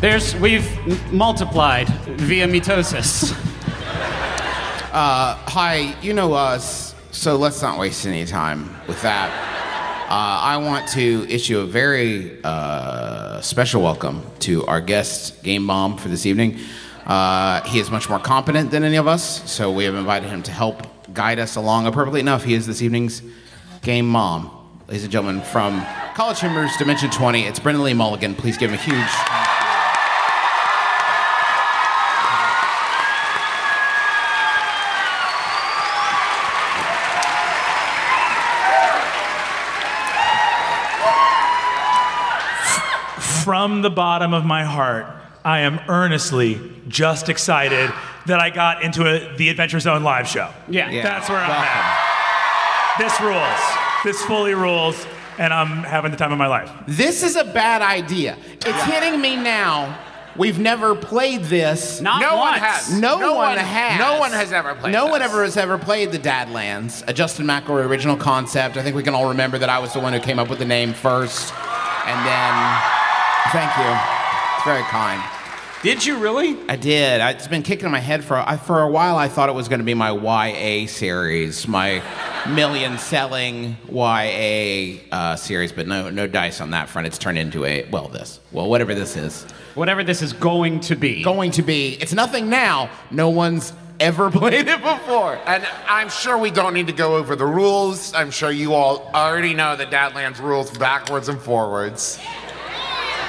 There's we've m- multiplied via mitosis. Uh, hi, you know us, so let's not waste any time with that. Uh, I want to issue a very uh, special welcome to our guest, Game Bomb, for this evening. Uh, he is much more competent than any of us, so we have invited him to help guide us along. Appropriately enough, he is this evening's Game Mom. Ladies and gentlemen, from CollegeHumor's Dimension 20, it's Brennan Lee Mulligan. Please give him a huge. From the bottom of my heart, I am earnestly just excited that I got into a, the Adventure Zone live show. Yeah. Yeah. That's where I'm Welcome. at. This rules. This fully rules, and I'm having the time of my life. This is a bad idea. It's hitting me now. We've never played this. Not No one has. No, No one, one- has. no one has ever played No one ever has ever played the Dadlands, a Justin McElroy original concept. I think we can all remember that I was the one who came up with the name first, and then. Thank you. It's very kind. Did you really? I did. I, it's been kicking in my head for I, for a while. I thought it was going to be my YA series, my million-selling YA uh, series, but no, no dice on that front. It's turned into a well, this, well, whatever this is. Whatever this is going to be. going to be. It's nothing now. No one's ever played it before. And I'm sure we don't need to go over the rules. I'm sure you all already know the Dadlands rules backwards and forwards.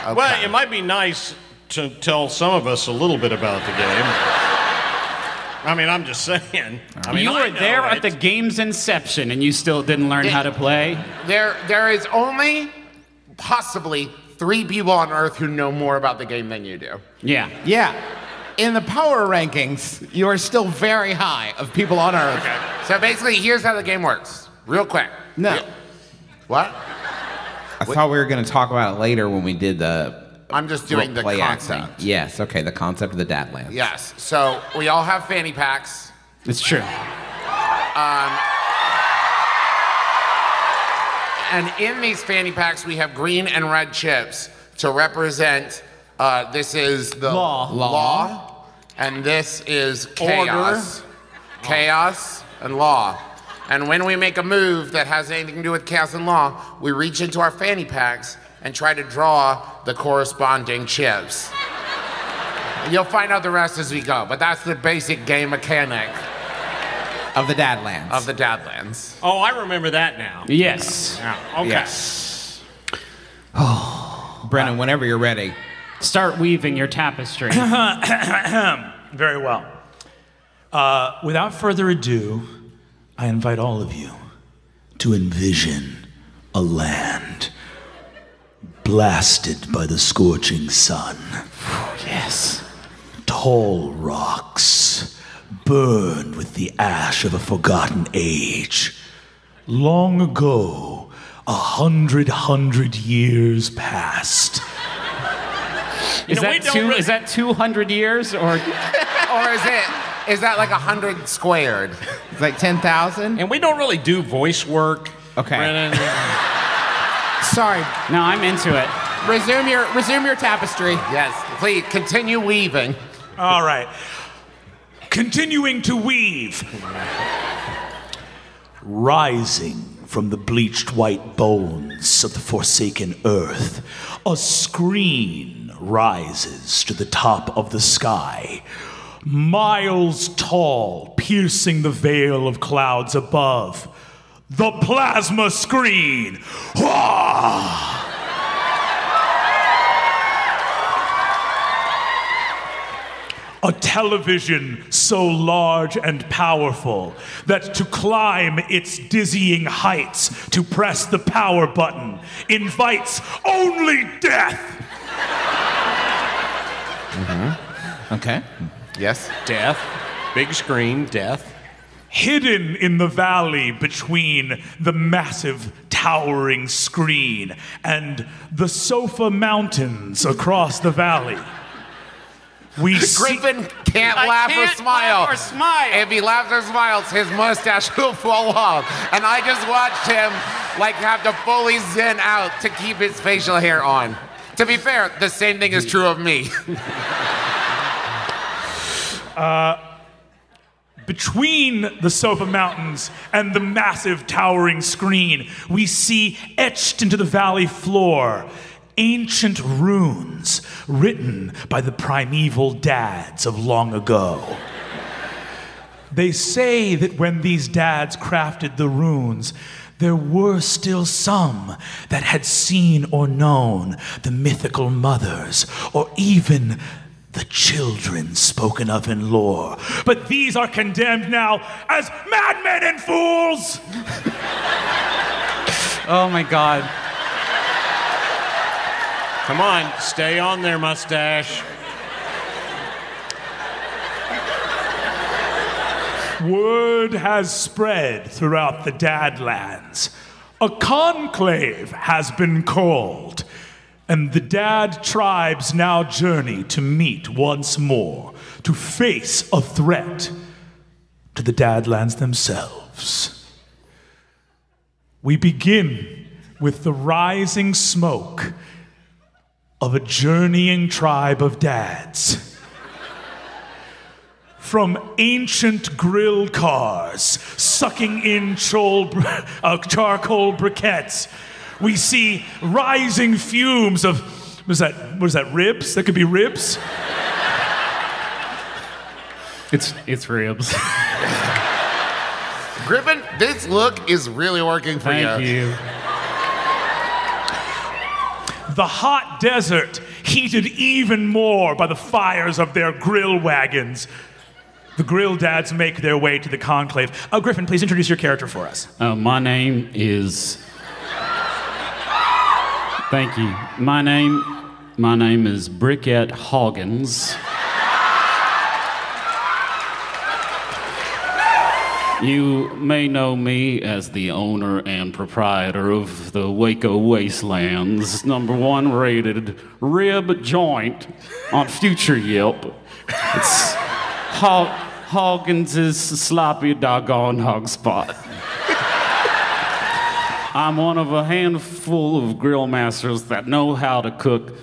Well, it might be nice to tell some of us a little bit about the game. I mean, I'm just saying. I mean, you were know there it. at the game's inception and you still didn't learn how to play? There, there is only possibly three people on Earth who know more about the game than you do. Yeah. Yeah. In the power rankings, you are still very high of people on Earth. So basically, here's how the game works, real quick. No. Real- What? I thought we were going to talk about it later when we did the I'm just doing the play concept. acting. Yes, okay, the concept of the Dadlands. Yes. So we all have fanny packs. It's true. And in these fanny packs, we have green and red chips to represent. Uh, this is the Law. law, and this is chaos, chaos and law. And when we make a move that has anything to do with chaos and law, we reach into our fanny packs and try to draw the corresponding chips. You'll find out the rest as we go, but that's the basic game mechanic Of the Dadlands. of the Dadlands. Oh, I remember that now. Yes. Yeah, okay. Yes. Brennan, whenever you're ready. Start weaving your tapestry. Very well. Uh, without further ado, I invite all of you to envision a land blasted by the scorching sun. yes. Tall rocks burned with the ash of a forgotten age. Long ago, a hundred hundred years passed. Is, know, that two, really- is that 200 years or Or is it? Is that like a hundred squared? It's like 10,000? And we don't really do voice work. Okay. Brennan. Sorry. No, I'm into it. Resume your resume your tapestry. Yes. Please continue weaving. All right. Continuing to weave. Rising from the bleached white bones of the forsaken earth, a screen rises to the top of the sky, miles tall, piercing the veil of clouds above. The plasma screen! A television so large and powerful that to climb its dizzying heights, to press the power button, invites only death. Mm-hmm. Okay. Yes. Death. Big screen, death. Hidden in the valley between the massive towering screen and the sofa mountains across the valley. We see- Griffin can't I laugh can't or smile. laugh or smile. If he laughs or smiles, his mustache will fall off. And I just watched him like have to fully zen out to keep his facial hair on. To be fair, the same thing is true of me. Uh, between the Sofa Mountains and the massive towering screen, we see etched into the valley floor ancient runes written by the primeval dads of long ago. They say that when these dads crafted the runes, there were still some that had seen or known the mythical mothers, or even the children spoken of in lore. But these are condemned now as madmen and fools! Oh my god. Come on, stay on there, mustache. Word has spread throughout the Dadlands. A conclave has been called, and the Dad tribes now journey to meet once more to face a threat to the Dadlands themselves. We begin with the rising smoke of a journeying tribe of dads from ancient grill cars sucking in chol, uh, charcoal briquettes. We see rising fumes of what is that? What is that? Ribs? That could be ribs. It's it's ribs. Griffin, this look is really working for Thank you. The hot desert heated even more by the fires of their grill wagons. The grill dads make their way to the conclave. Oh, Griffin, please introduce your character for us. Uh, my name is. Thank you. My name, my name is Briquette Hoggins. You may know me as the owner and proprietor of the Waco Wastelands, number one rated rib joint on Future Yelp. It's Hog- Hoggins' sloppy doggone hog spot. I'm one of a handful of grill masters that know how to cook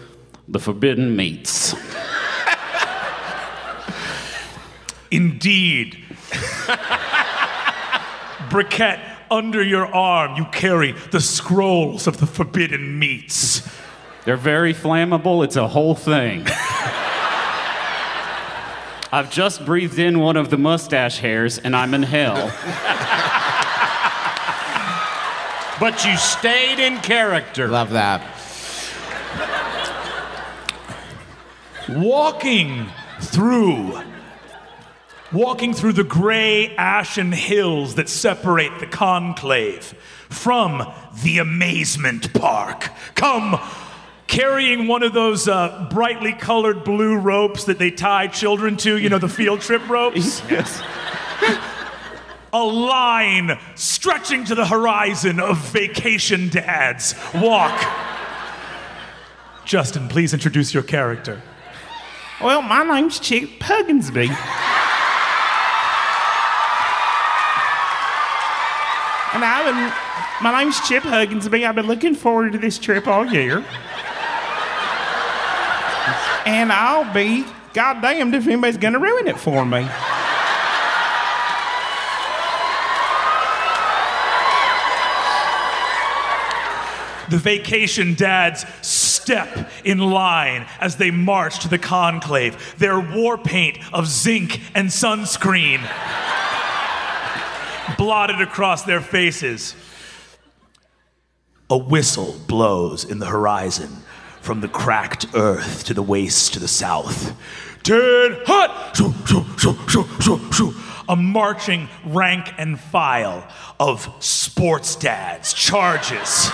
the forbidden meats. Indeed. Briquette, under your arm, you carry the scrolls of the forbidden meats. They're very flammable, it's a whole thing. I've just breathed in one of the mustache hairs and I'm in hell. But you stayed in character. Love that. walking through walking through the gray ashen hills that separate the conclave from the amazement park come carrying one of those uh, brightly colored blue ropes that they tie children to you know the field trip ropes yes. a line stretching to the horizon of vacation dads walk justin please introduce your character Well, my name's Chip Pugginsby. And I've been, my name's Chip Hugginsby. I've been looking forward to this trip all year. And I'll be goddamned if anybody's gonna ruin it for me. The vacation dads step in line as they march to the conclave, their war paint of zinc and sunscreen blotted across their faces. A whistle blows in the horizon from the cracked earth to the waste to the south. Shoo, shoo, shoo, shoo, shoo. A marching rank and file of sports dads charges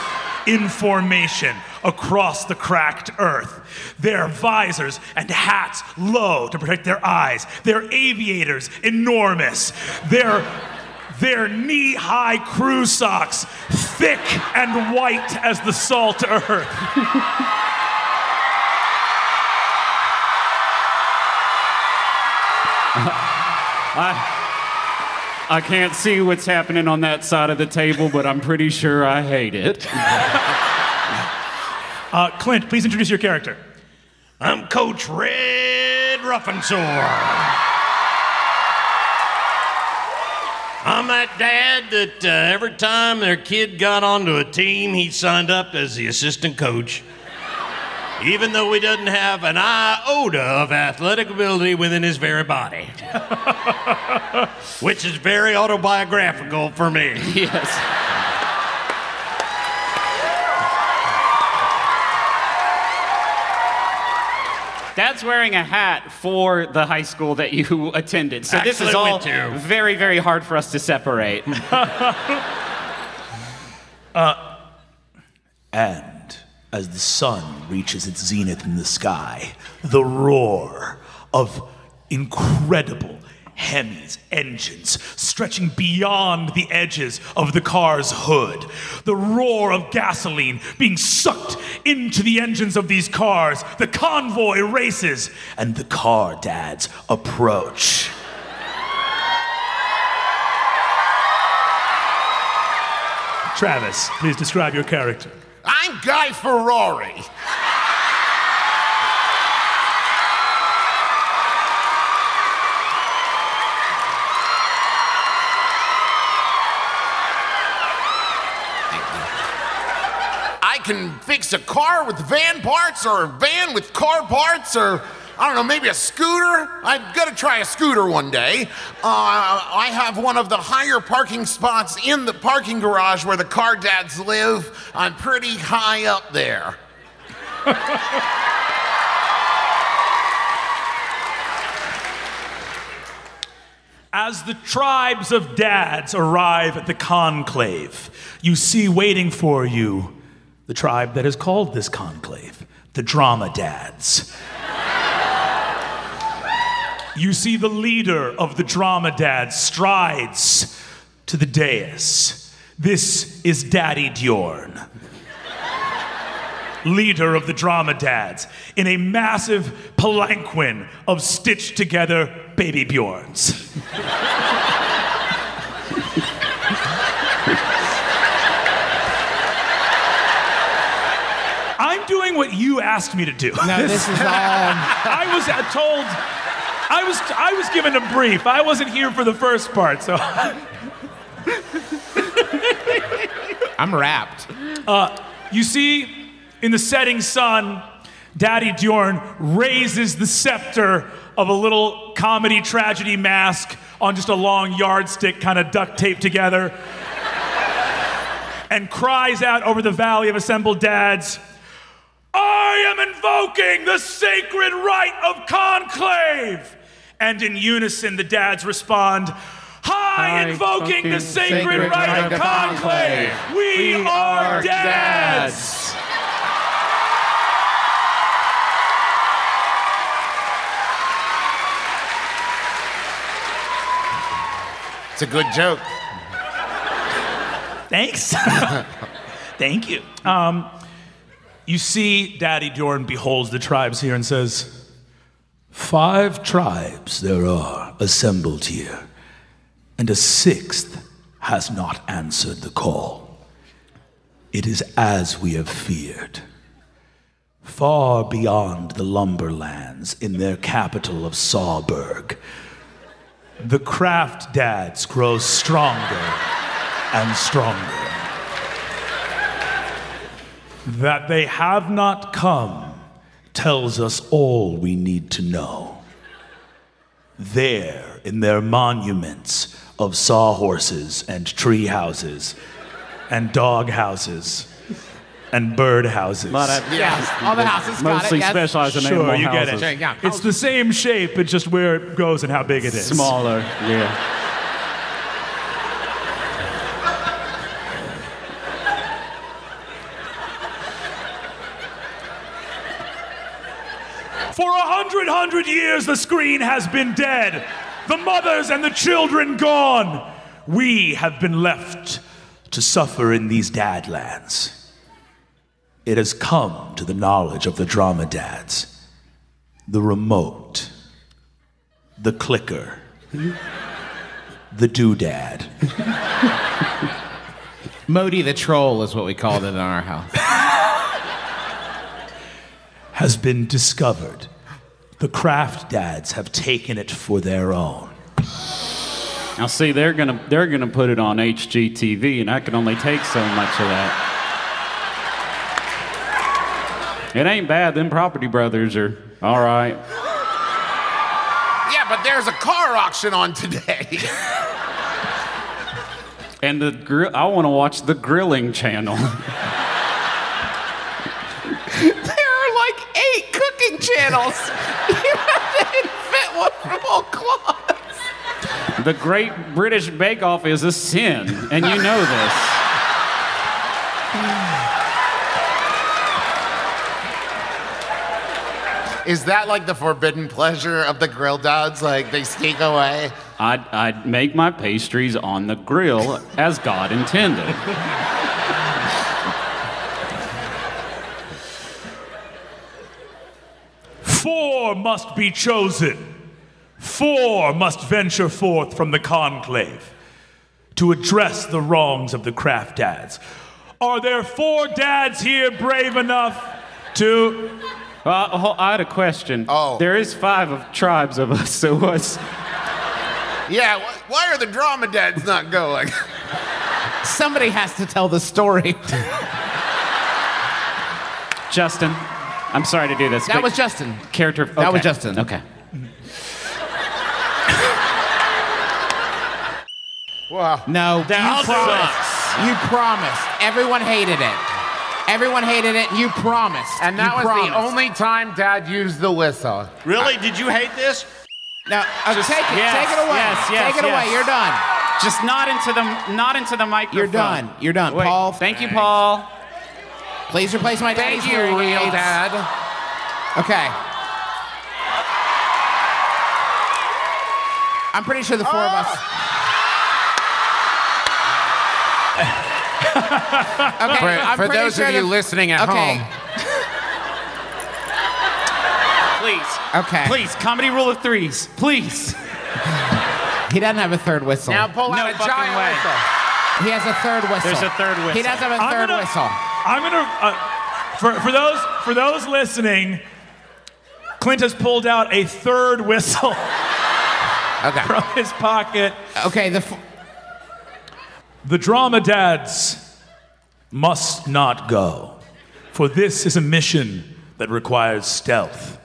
in formation across the cracked earth. Their visors and hats low to protect their eyes. Their aviators enormous. Their their knee high crew socks, thick and white as the salt earth. I, I can't see what's happening on that side of the table, but I'm pretty sure I hate it. Uh, Clint, please introduce your character. I'm Coach Red Ruffensore. I'm that dad that uh, every time their kid got onto a team, he signed up as the assistant coach. Even though he doesn't have an iota of athletic ability within his very body. Which is very autobiographical for me. Yes. Dad's wearing a hat for the high school that you attended. So this is all very, very hard for us to separate. Uh, and as the sun reaches its zenith in the sky, the roar of incredible Hemi's engines stretching beyond the edges of the car's hood, the roar of gasoline being sucked into the engines of these cars, the convoy races, and the car dads approach. Travis, please describe your character. I'm Guy Ferrari. I can fix a car with van parts or a van with car parts or I don't know, maybe a scooter. I've got to try a scooter one day. Uh, I have one of the higher parking spots in the parking garage where the car dads live. I'm pretty high up there. As the tribes of dads arrive at the conclave, you see waiting for you the tribe that is called this conclave, the drama dads. You see the leader of the drama dads strides to the dais. This is Daddy Diorn leader of the drama dads in a massive palanquin of stitched together baby Bjorns. I'm doing what you asked me to do. No, this is um, all. I was told I was I was given a brief. I wasn't here for the first part, so I'm wrapped. Uh, you see, in the setting sun, Daddy Diorn raises the scepter of a little comedy tragedy mask on just a long yardstick, kind of duct taped together, and cries out over the valley of assembled dads. I am invoking the sacred rite of conclave. And in unison, the dads respond, High invoking the sacred, right of conclave. We, are, dads. It's a good joke. Thanks. Thank you. Um, you see, Daddy Dorn beholds the tribes here and says, Five tribes there are assembled here, and a sixth has not answered the call. It is as we have feared. Far beyond the lumberlands in their capital of Sawburg, the craft dads grow stronger and stronger. That they have not come tells us all we need to know. There, in their monuments of sawhorses and tree houses and dog houses and bird houses. Yes, all the houses got Mostly it. Yes. specialize in Sure, animal you get houses. it. Yeah. It's the same shape, it's just where it goes and how big it is. Smaller, yeah. 700 years the screen has been dead, the mothers and the children gone. We have been left to suffer in these dadlands. It has come to the knowledge of the drama dads the remote, the clicker, the doodad. Modi the troll is what we called it in our house. has been discovered the craft dads have taken it for their own. Now, see, they're gonna they're gonna put it on HGTV, and I can only take so much of that. It ain't bad. Them Property Brothers are all right. Yeah, but there's a car auction on today. And the grill. I want to watch the grilling channel. there are like eight cooking channels. you didn't fit one from all cloths. the Great British Bake Off is a sin, and you know this. Is that like the forbidden pleasure of the grill dads? Like they sneak away? I'd, I'd make my pastries on the grill as God intended. Four must be chosen. Four must venture forth from the conclave to address the wrongs of the craft dads. Are there four dads here brave enough to. Uh, I had a question. Oh. There is five of tribes of us, so what's. Yeah, wh- why are the drama dads not going? Somebody has to tell the story. Justin, I'm sorry to do this. That but was Justin. character. That was. Justin. Okay. wow. No, you That promised. You promised. Everyone hated it. Everyone hated it. You promised. And that You was promised. the only time dad used the whistle. Really? Did you hate this? No, uh, Just- take it. yes, take it away. yes, yes, take it away. You're done. Just not into the not into the microphone. You're done. You're done. Wait, Paul. Thank you, Paul. Please replace my Thank daddy's you, hearing real aids. dad. Okay. I'm pretty sure the four of us. okay, For, I'm for pretty those sure of you the- listening at okay. home, Please. Okay. Please, comedy rule of threes. Please. He doesn't have a third whistle. now pull No out a fucking giant way. whistle. he has a third whistle. There's a third whistle. He whistle. does have a I'm third gonna- whistle. I'm gonna. Uh, for, for those for those listening, Clint has pulled out a third whistle Okay. from his pocket. Okay, the. F- The drama dads must not go, for this is a mission that requires stealth,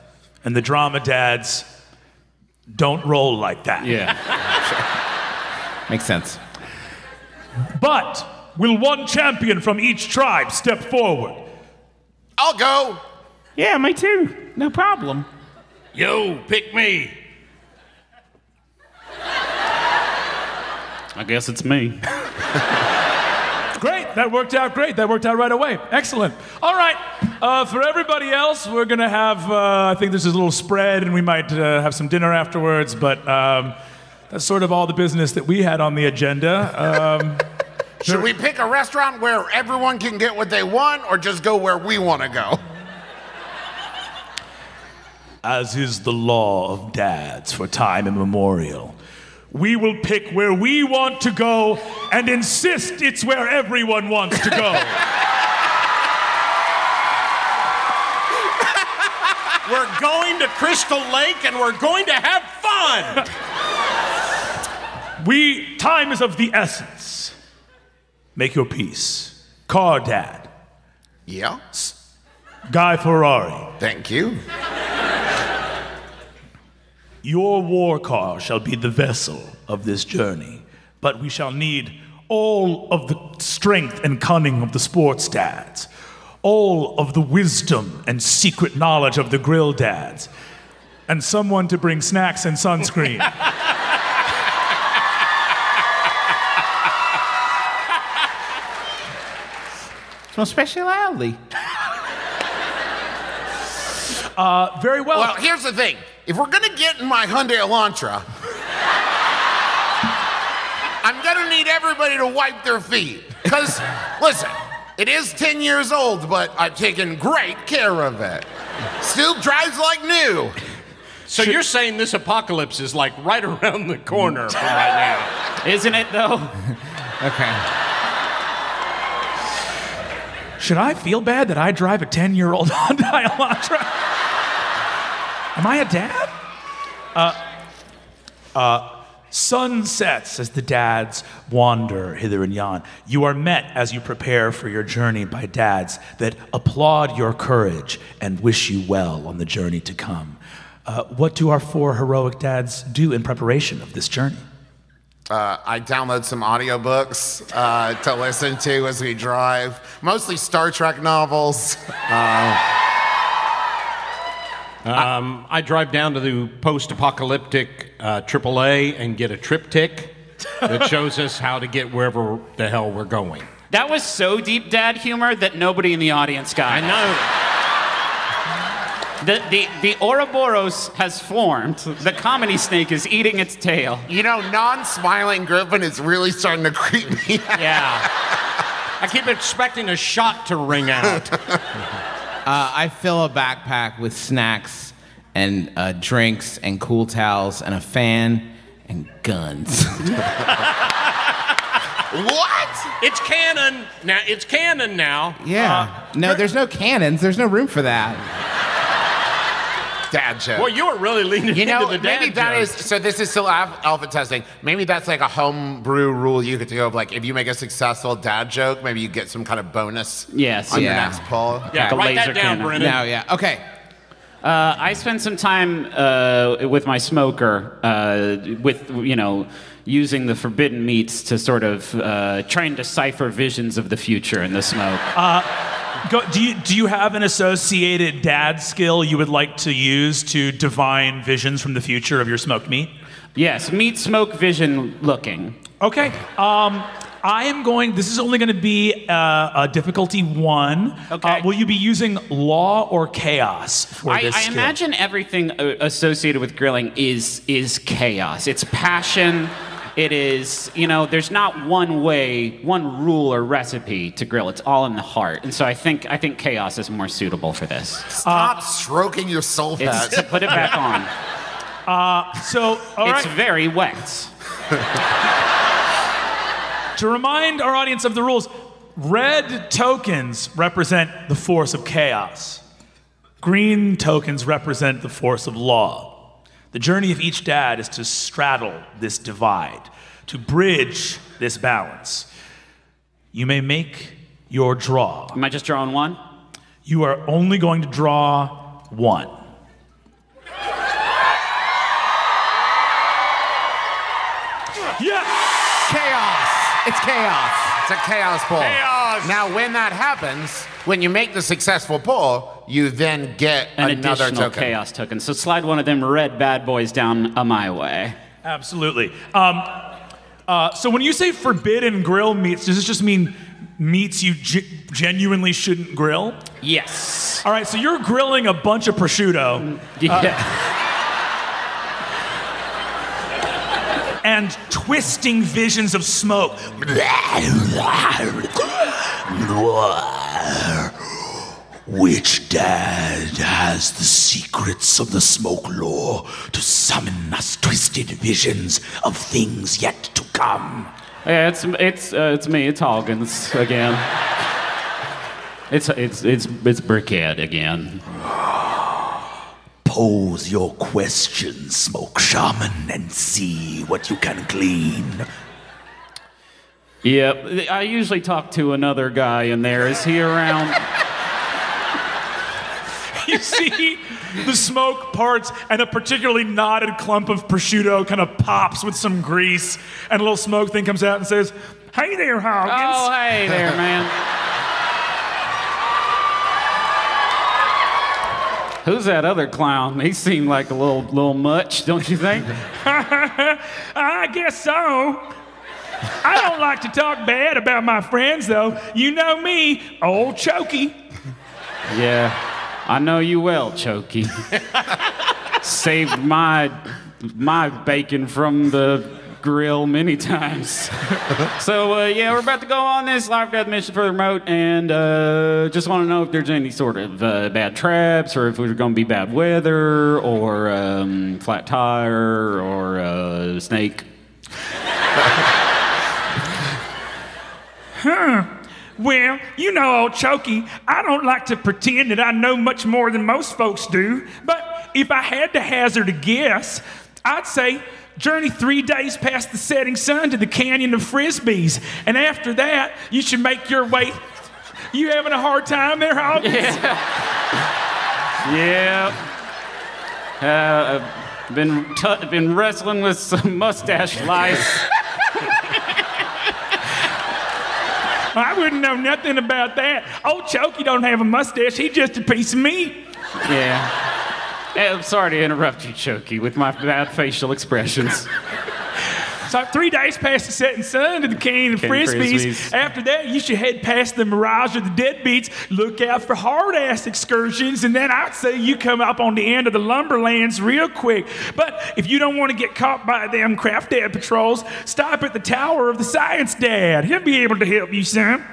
and the drama dads don't roll like that. Yeah. Makes sense. But will one champion from each tribe step forward? I'll go. Yeah, me too. No problem. Yo, pick me. I guess it's me. Great, that worked out great. That worked out right away. Excellent. All right, uh, for everybody else, we're gonna have. Uh, I think this is a little spread, and we might uh, have some dinner afterwards. But um, that's sort of all the business that we had on the agenda. Um, Should we pick a restaurant where everyone can get what they want, or just go where we want to go? as is the law of dads for time immemorial. We will pick where we want to go and insist it's where everyone wants to go. We're going to Crystal Lake and we're going to have fun. we, time is of the essence. Make your peace. Car Dad, Yeah. Guy Ferrari, Thank you. your war car shall be the vessel of this journey, but we shall need all of the strength and cunning of the sports dads, all of the wisdom and secret knowledge of the grill dads, and someone to bring snacks and sunscreen. It's my speciality. Uh, very well. Well, here's the thing. If we're gonna get in my Hyundai Elantra, I'm gonna need everybody to wipe their feet. Cause, listen, it is 10 years old, but I've taken great care of it. Still drives like new. So you're saying this apocalypse is like right around the corner from right now? Isn't it though? Okay. Should I feel bad that I drive a 10 year old Hyundai Elantra? Am I a dad? Uh, uh, sun sets as the dads wander hither and yon. You are met as you prepare for your journey by dads that applaud your courage and wish you well on the journey to come. Uh, what do our four heroic dads do in preparation of this journey? Uh, I download some audiobooks uh, to listen to as we drive, mostly Star Trek novels. Um, I drive down to the post-apocalyptic uh, AAA and get a TripTik that shows us how to get wherever the hell we're going. That was so deep dad humor that nobody in the audience got. I it. know. The, the, the Ouroboros has formed. The comedy snake is eating its tail. You know, non-smiling Griffin is really starting to creep me out. Yeah. I keep expecting a shot to ring out. Uh, I fill a backpack with snacks and uh, drinks and cool towels and a fan and guns. What? It's canon now. It's canon now. yeah. no, there's no cannons. There's no room for that. Dad joke. Well, you were really leaning You know, into the dad maybe that joke. is so. This is still alpha, alpha testing. Maybe that's like a homebrew rule you could do of like if you make a successful dad joke, maybe you get some kind of bonus. Yes. on Yeah. your next pull. Yeah, like a write that down, cannon. Brennan. No, yeah. Okay. Uh, I spend some time uh, with my smoker, uh, with you know, using the forbidden meats to sort of uh, try and decipher visions of the future in the smoke. Go, do, you, do you have an associated dad skill you would like to use to divine visions from the future of your smoked meat? yes, meat, smoke, vision, looking. Okay. Um, I am going, this is only going to be uh, a difficulty one. Okay. Uh, will you be using law or chaos for I, this I skill? imagine everything uh, associated with grilling is is chaos. It's passion. It is, you know, there's not one way, one rule or recipe to grill. It's all in the heart. And so I think I think chaos is more suitable for this. Stop uh, stroking your soul It's to put it back on. Uh, so, all it's right. very wet. To remind our audience of the rules, red tokens represent the force of chaos. Green tokens represent the force of law. The journey of each dad is to straddle this divide, to bridge this balance. You may make your draw. Am I just drawing one? You are only going to draw one. Yes! Chaos. It's chaos. It's a chaos pull. Chaos. Now, when that happens, when you make the successful pull, you then get An another additional token. chaos token. So slide one of them red bad boys down a my way. Absolutely. Um, uh, so when you say forbidden grill meats, does this just mean meats you ge- genuinely shouldn't grill? Yes. All right, so you're grilling a bunch of prosciutto Yeah. And twisting visions of smoke. Which dad has the secrets of the smoke lore to summon us twisted visions of things yet to come? Yeah, it's it's uh, it's me. It's Hoggins again. It's it's it's it's Brickhead again. Pose your questions, smoke shaman, and see what you can glean. Yep. I usually talk to another guy in there. Is he around? You see the smoke parts, and a particularly knotted clump of prosciutto kind of pops with some grease, and a little smoke thing comes out and says, Hey there, Hoggins. oh, hey there, man. Who's that other clown? He seemed like a little little much, don't you think? I guess so. I don't like to talk bad about my friends, though. You know me, old Chokey. Yeah, I know you well, Chokey. Saved my my bacon from the grill many times. so uh, yeah, we're about to go on this live death mission for the remote, and uh, just want to know if there's any sort of uh, bad traps, or if there's going to be bad weather, or um, flat tire, or uh, snake. Well, you know, old Chokey, I don't like to pretend that I know much more than most folks do, but if I had to hazard a guess, I'd say journey three days past the setting sun to the Canyon of Frisbees. And after that, you should make your way. You having a hard time there, Hawkins? Yeah. Uh, I've been, t- been wrestling with some mustache lice. I wouldn't know nothing about that. Old Chokey don't have a mustache. He's just a piece of meat. Yeah. Eh, I'm sorry to interrupt you, Chokey, with my bad facial expressions. So three days past the setting sun to the of Canyon Frisbees. Frisbees. After that, you should head past the Mirage of the Deadbeats. Look out for hard ass excursions, and then I'd say you come up on the end of the lumberlands real quick. But if you don't want to get caught by them craft dad patrols, stop at the Tower of the Science Dad. He'll be able to help you, son.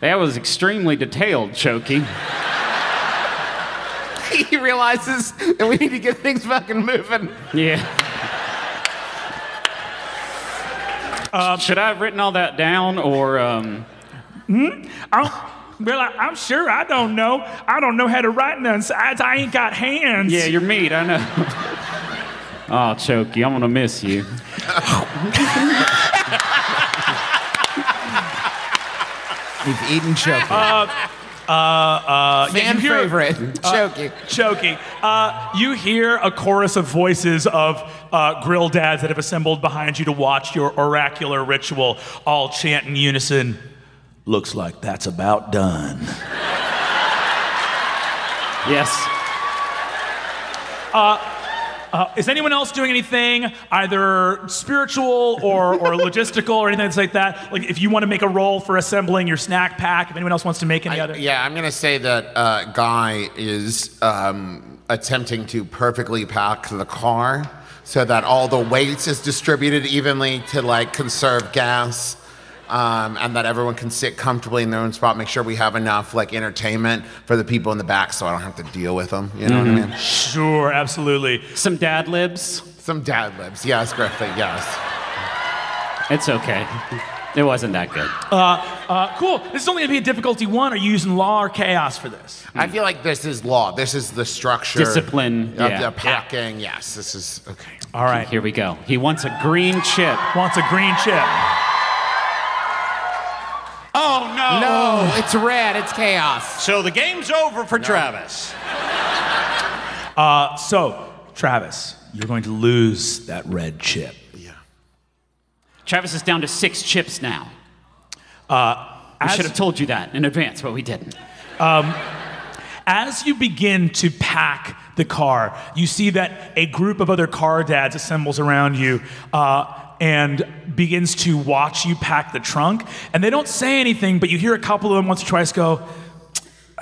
That was extremely detailed, Chokey. he realizes that we need to get things fucking moving. Yeah. Should I have written all that down, or um, I, well, I, I'm sure I don't know. I don't know how to write none. Besides, I ain't got hands. yeah, you're meat. I know. oh, Chokey, I'm gonna miss you. We've eaten choking. Uh, Fan you hear- favorite, choking. Choking. Uh, you hear a chorus of voices of uh, grill dads that have assembled behind you to watch your oracular ritual, all chant in unison. Looks like that's about done. Yes. Uh, is anyone else doing anything, either spiritual or, or logistical or anything like that? Like, if you want to make a roll for assembling your snack pack, if anyone else wants to make any I- other. yeah, I'm gonna say that uh, Guy is um, attempting to perfectly pack the car so that all the weight is distributed evenly to like conserve gas. Um, and that everyone can sit comfortably in their own spot. Make sure we have enough like entertainment for the people in the back, so I don't have to deal with them. You know what I mean? Sure, absolutely. Some dad libs. Some dad libs, yes, Griffin, yes. It's okay. It wasn't that good. Uh, cool. This is only going to be a difficulty one. Are you using law or chaos for this? I feel like this is law. This is the structure. Discipline, Of yeah. the packing. Yes, this is okay. All right. Here we go. He wants a green chip. Wants a green chip. Oh no! No, it's red. It's chaos. So the game's over for Travis. Uh, so, Travis, you're going to lose that red chip. Travis is down to six chips now. Uh, I as- should have told you that in advance, but we didn't. As you begin to pack the car, you see that a group of other car dads assembles around you uh, and begins to watch you pack the trunk. And they don't say anything, but you hear a couple of them once or twice go,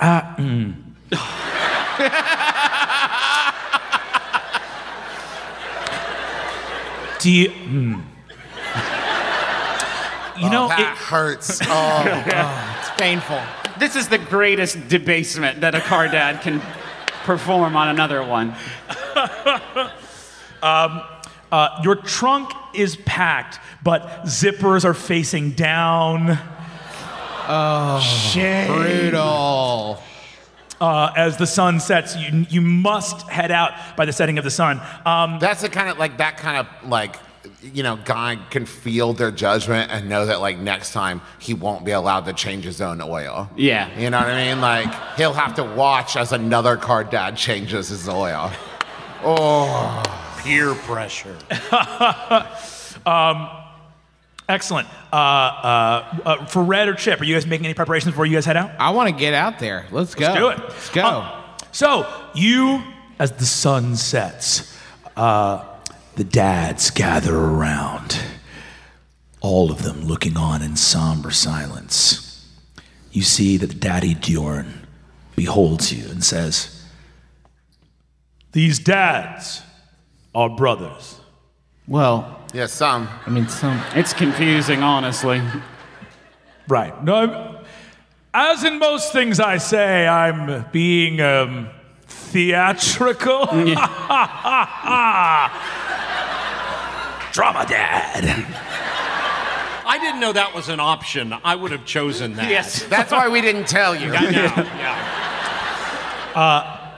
ah, mm. Do you, mm. You know, that it- hurts. Oh, It's painful. This is the greatest debasement that a car dad can perform on another one. Uh, your trunk is packed, but zippers are facing down. Oh, Shame. brutal. Uh, as the sun sets, you, you must head out by the setting of the sun. Um, that's the kind of like that kind of like you know guy can feel their judgment and know that like next time he won't be allowed to change his own oil. Yeah. You know what I mean? Like he'll have to watch as another car dad changes his oil. Peer pressure. excellent. Uh, uh, uh, for Red or Chip, are you guys making any preparations before you guys head out? I want to get out there. Let's go. do it. Let's go. Uh, so, you, as the sun sets, uh, the dads gather around, all of them looking on in somber silence. You see that the daddy Diorn beholds you and says, These dads are brothers. well, Yeah, some. I mean, some. It's confusing, honestly. Right. No, I'm- as in most things I say, I'm being um, theatrical. Drama dad. I didn't know that was an option. I would have chosen that. Yes. That's why we didn't tell you. I know. Yeah.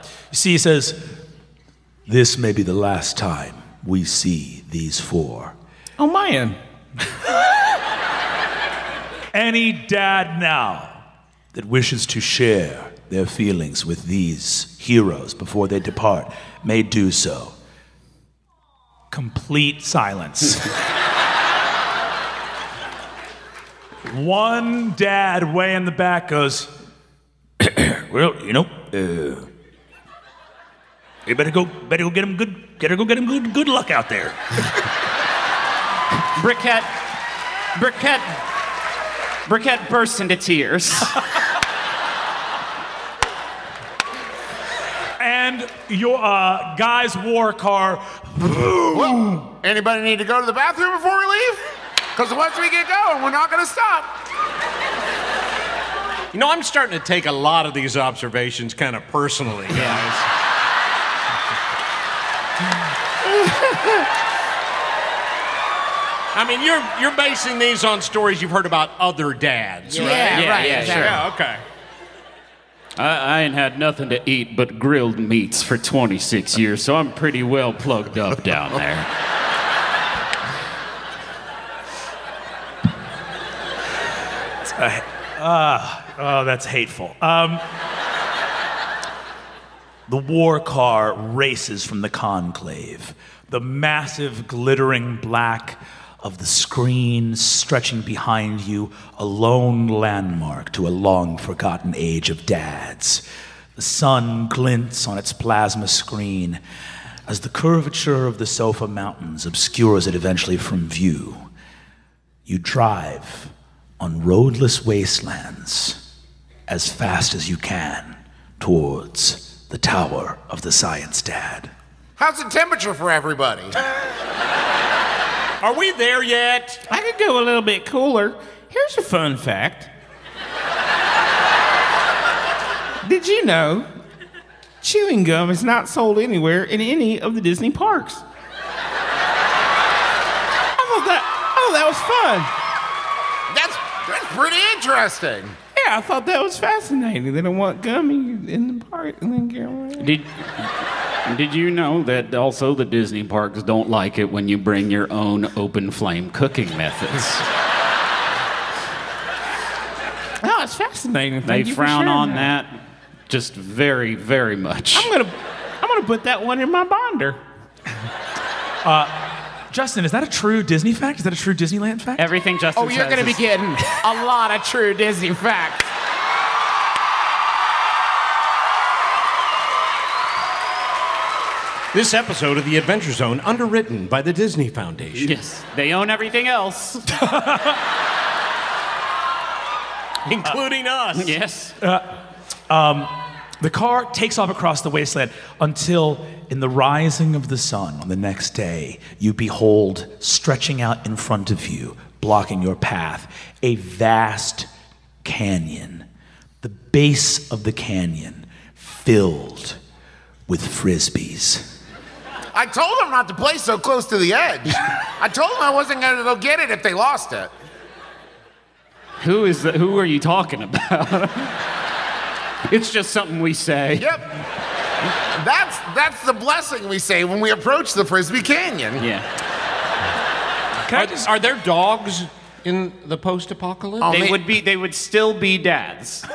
You see, he says, This may be the last time we see these four. Oh, man. Any dad now that wishes to share their feelings with these heroes before they depart may do so. Complete silence. One dad way in the back goes, Well, you know, uh, you better go, better go get him good, better go get him good, good luck out there. Briquette, Briquette, Briquette bursts into tears. And your uh, guy's war car Well, anybody need to go to the bathroom before we leave? Because once we get going, we're not going to stop. You know, I'm starting to take a lot of these observations kind of personally, guys. I mean, you're you're basing these on stories you've heard about other dads, right? Yeah, Yeah, right. yeah, exactly. Yeah, okay. I, I ain't had nothing to eat but grilled meats for 26 years, so I'm pretty well plugged up down there. Oh, that's hateful. Um, the war car races from the conclave. The massive, glittering black of the screen stretching behind you, a lone landmark to a long forgotten age of dads. The sun glints on its plasma screen as the curvature of the Sofa Mountains obscures it eventually from view. You drive on roadless wastelands as fast as you can towards the tower of the science dad. How's the temperature for everybody? Are we there yet? I could go a little bit cooler. Here's a fun fact. Did you know chewing gum is not sold anywhere in any of the Disney parks? I thought that, thought that was fun. That's, that's pretty interesting. Yeah, I thought that was fascinating. They don't want gummy in the park and then get away. Did, did you know that also the Disney parks don't like it when you bring your own open flame cooking methods? Oh, it's fascinating. They Thank you frown sharing on that just very, very much. I'm gonna, I'm gonna put that one in my binder. Uh, Justin, is that a true Disney fact? Is that a true Disneyland fact? Everything Justin Oh, you're says going to be getting a lot of true Disney facts. This episode of The Adventure Zone underwritten by the Disney Foundation. Yes, they own everything else. Including uh, us. yes. Uh, um, the car takes off across the wasteland until, in the rising of the sun on the next day, you behold stretching out in front of you, blocking your path, a vast canyon. The base of the canyon filled with frisbees. I told them not to play so close to the edge. I told them I wasn't going to go get it if they lost it. Who is the, who are you talking about? it's just something we say. Yep. That's that's the blessing we say when we approach the Frisbee Canyon. Yeah. Are, are there dogs in the post-apocalypse? Oh, They ma- would be they would still be dads.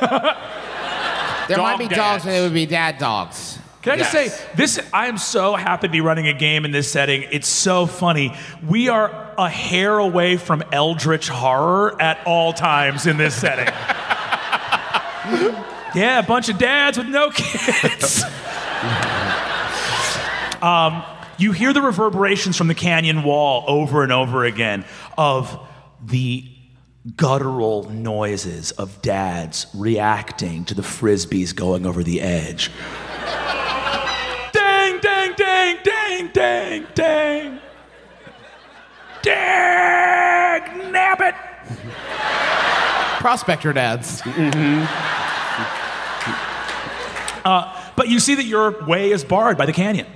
There might be Dog dogs, and there would be dad dogs. Can I just say this? I am so happy to be running a game in this setting. It's so funny. We are a hair away from eldritch horror at all times in this setting. yeah, a bunch of dads with no kids. um, you hear the reverberations from the canyon wall over and over again of the guttural noises of dads reacting to the frisbees going over the edge. Dang, dang, dang, dang, dang, dang. Dang, nab it. Prospector dads. Mm-hmm. Uh, but you see that your way is barred by the canyon.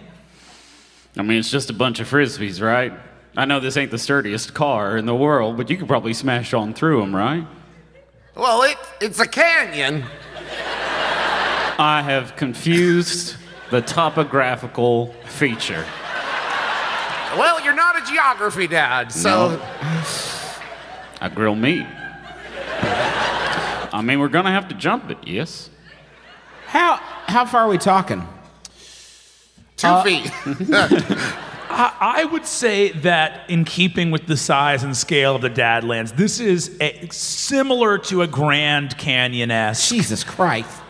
I mean, it's just a bunch of frisbees, right? I know this ain't the sturdiest car in the world, but you could probably smash on through them, right? Well, it, it's a canyon. I have confused the topographical feature. Well, you're not a geography dad, so. I grill meat. I mean, we're gonna have to jump it, yes. How how far are we talking? Two uh, feet. I, I would say that in keeping with the size and scale of the Dadlands, this is a, similar to a Grand Canyon esque. Jesus Christ.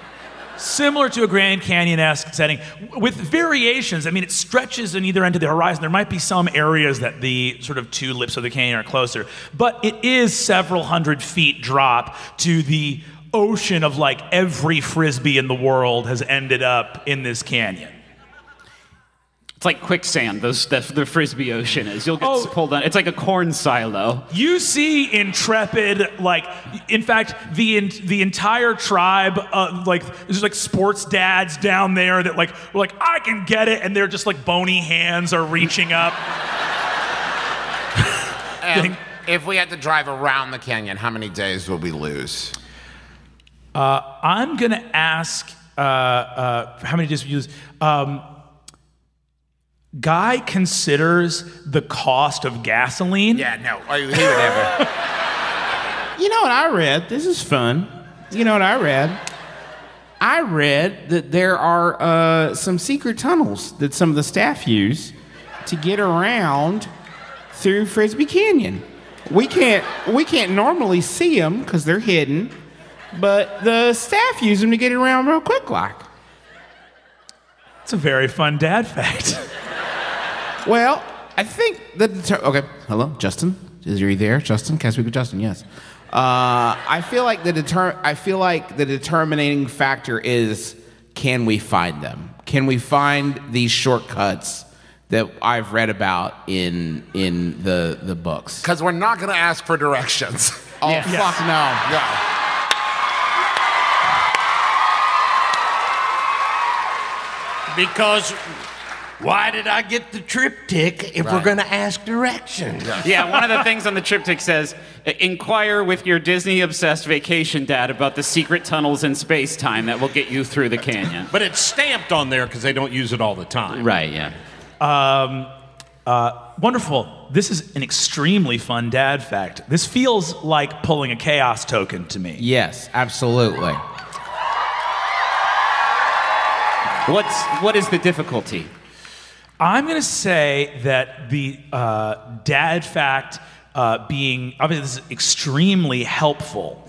Similar to a Grand Canyon esque setting with variations. I mean, it stretches on either end of the horizon. There might be some areas that the sort of two lips of the canyon are closer, but it is several hundred feet drop to the ocean of like every frisbee in the world has ended up in this canyon. It's like quicksand, those, the, the frisbee ocean is. You'll get Oh. pulled down. It's like a corn silo. You see intrepid, like, in fact, the in, the entire tribe, uh, like, there's like sports dads down there that like were like, I can get it, and they're just like bony hands are reaching up. and if we had to drive around the canyon, how many days would we lose? I'm gonna ask, uh, uh, how many days we use? Um, Guy considers the cost of gasoline. Yeah, no. He would never. You know what I read? This is fun. You know what I read? I read that there are uh, some secret tunnels that some of the staff use to get around through Frisbee Canyon. We can't we can't normally see them because they're hidden, but the staff use them to get around real quick, like. It's a very fun dad fact. Well, I think the deter- okay. Hello, Justin. Is you there, Justin? Can I speak with Justin? Yes. Uh, I feel like the deter- I feel like the determining factor is can we find them? Can we find these shortcuts that I've read about in in the the books? Because we're not going to ask for directions. Oh fuck no! No. Because why did I get the TripTik if we're going to ask directions? Yeah, one of the things on the TripTik says, inquire with your Disney obsessed vacation dad about the secret tunnels in space time that will get you through the canyon. But it's stamped on there because they don't use it all the time. Right, yeah. Um, uh, wonderful. This is an extremely fun dad fact. This feels like pulling a chaos token to me. Yes, absolutely. What's what is the difficulty? I'm going to say that the uh, dad fact uh, being obviously this is extremely helpful.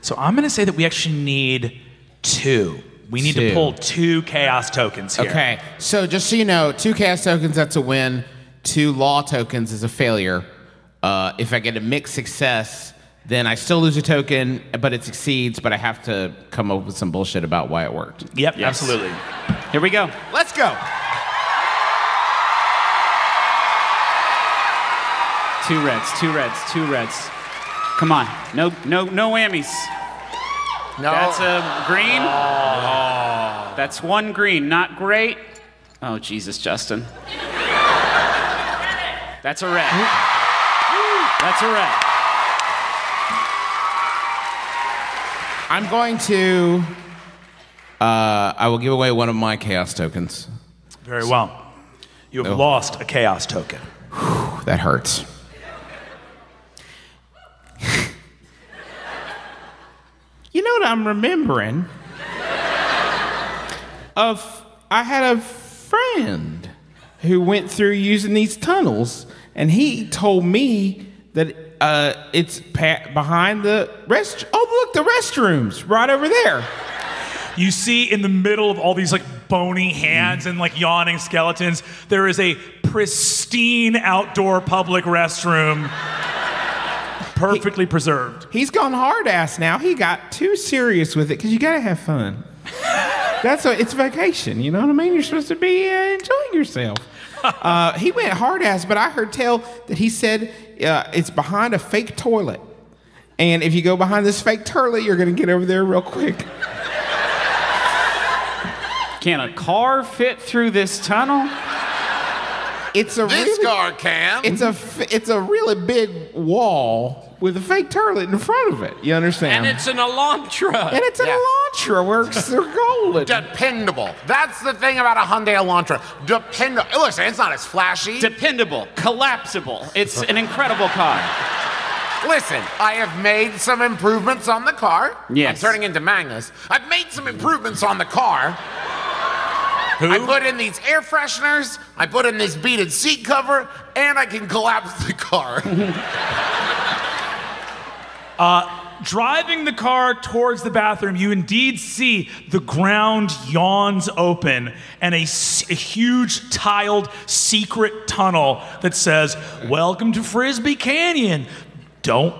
So I'm going to say that we actually need two. We need to pull two chaos tokens here. Okay, so just so you know, two chaos tokens that's a win, two law tokens is a failure. Uh, if I get a mixed success, then I still lose a token, but it succeeds, but I have to come up with some bullshit about why it worked. Yep, Yes. absolutely. Here we go. Let's go. Two reds, two reds, two reds. Come on. No no no whammies. No. That's a green. Oh. That's one green. Not great. Oh Jesus, Justin. That's a red. That's a red. I'm going to. Uh, I will give away one of my chaos tokens. Very well. You have lost a chaos token. That hurts. You know what I'm remembering? Of I had a friend who went through using these tunnels, and he told me that uh, it's pa- behind the rest. Oh, look, the restrooms right over there. You see in the middle of all these like bony hands and like yawning skeletons, there is a pristine outdoor public restroom, perfectly preserved. He's gone hard ass now. He got too serious with it because you gotta have fun. That's a, it's vacation. You know what I mean? You're supposed to be uh, enjoying yourself. Uh, he went hard ass, but I heard tell that he said uh, it's behind a fake toilet, and if you go behind this fake toilet, you're gonna get over there real quick. Can a car fit through this tunnel? It's a This really, car can. It's a f- it's a really big wall with a fake toilet in front of it. You understand? And it's an Elantra. and it's an Yeah. Elantra where it's- they're golden. Dependable. That's the thing about a Hyundai Elantra. Dependable. Listen, it's not as flashy. Dependable, collapsible. It's an incredible car. Listen, I have made some improvements on the car. Yes. I'm turning into Magnus. I've made some improvements on the car. Who? I put in these air fresheners, I put in this beaded seat cover, and I can collapse the car. Uh, driving the car towards the bathroom, you indeed see the ground yawns open and a huge tiled secret tunnel that says, Welcome to Frisbee Canyon. Don't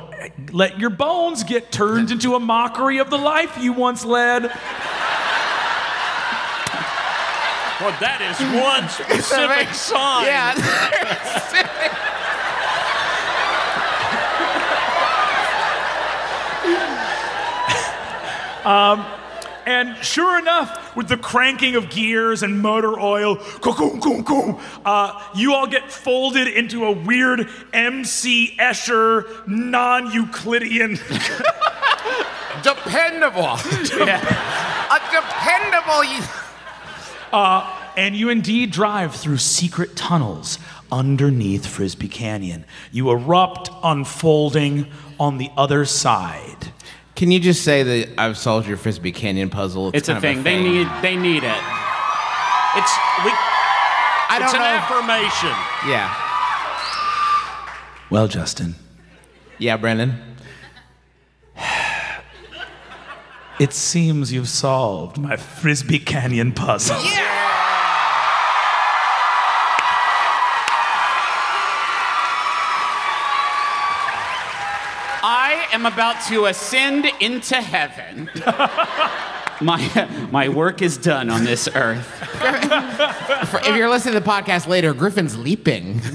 let your bones get turned into a mockery of the life you once led. Well, that is one specific sign. yeah. And sure enough, with the cranking of gears and motor oil, coom, coom, coom, uh, you all get folded into a weird MC Escher non Euclidean. dependable. A dependable. You- and you indeed drive through secret tunnels underneath Frisbee Canyon. You erupt, unfolding on the other side. Can you just say that I've solved your Frisbee Canyon puzzle? It's a kind of thing. They need. They need it. It's we. I It's don't an know. affirmation. yeah. Well, Justin, Yeah, Brennan. It seems you've solved my Frisbee Canyon puzzle. Yeah! I am about to ascend into heaven. my my work is done on this earth. If you're listening to the podcast later, Griffin's leaping.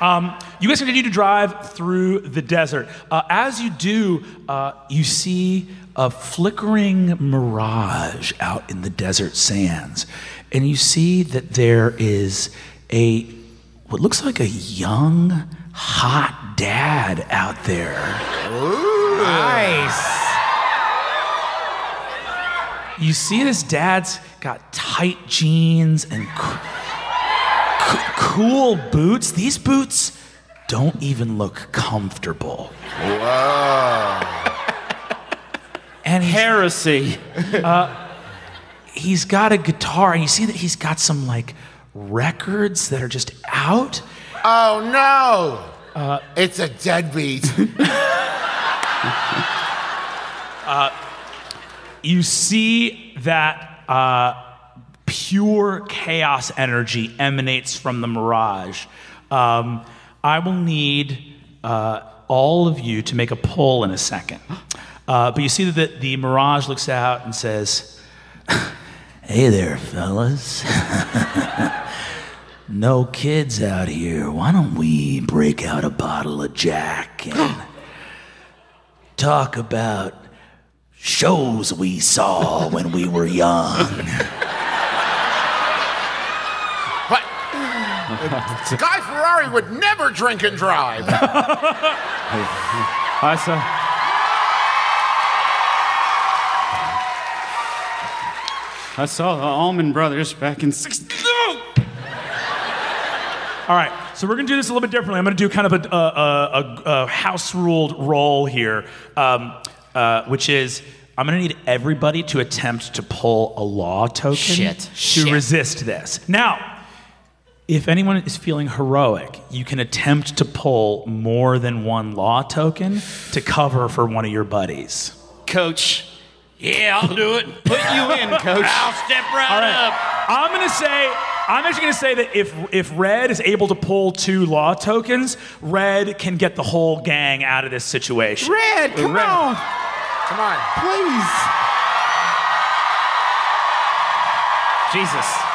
You guys continue to drive through the desert. Uh, as you do, uh, you see a flickering mirage out in the desert sands. And you see that there is a, what looks like a young, hot dad out there. nice. You see this dad's got tight jeans and c- c- cool boots. These boots don't even look comfortable. Wow. And he's, Heresy. Uh, he's got a guitar, and you see that he's got some like records that are just out. Oh no! Uh, it's a deadbeat. Uh, you see that uh, pure chaos energy emanates from the mirage. Um, I will need uh, all of you to make a pull in a second. Uh, but you see that the mirage looks out and says, Hey there, fellas. no kids out here. Why don't we break out a bottle of Jack and talk about shows we saw when we were young? But Guy Ferrari would never drink and drive. I saw. I saw the Allman Brothers back in '60. All right, so we're gonna do this a little bit differently. I'm gonna do kind of a, a, a, a house ruled role here, um, uh, which is I'm gonna need everybody to attempt to pull a law token Shit. to Shit. resist this. Now, if anyone is feeling heroic, you can attempt to pull more than one law token to cover for one of your buddies. Coach, Yeah, I'll do it. put you in, Coach. I'll step right, All right. up. I'm gonna say, I'm actually gonna say that if if Red is able to pull two law tokens, Red can get the whole gang out of this situation. Red, come Red. on, Come on. please. Jesus.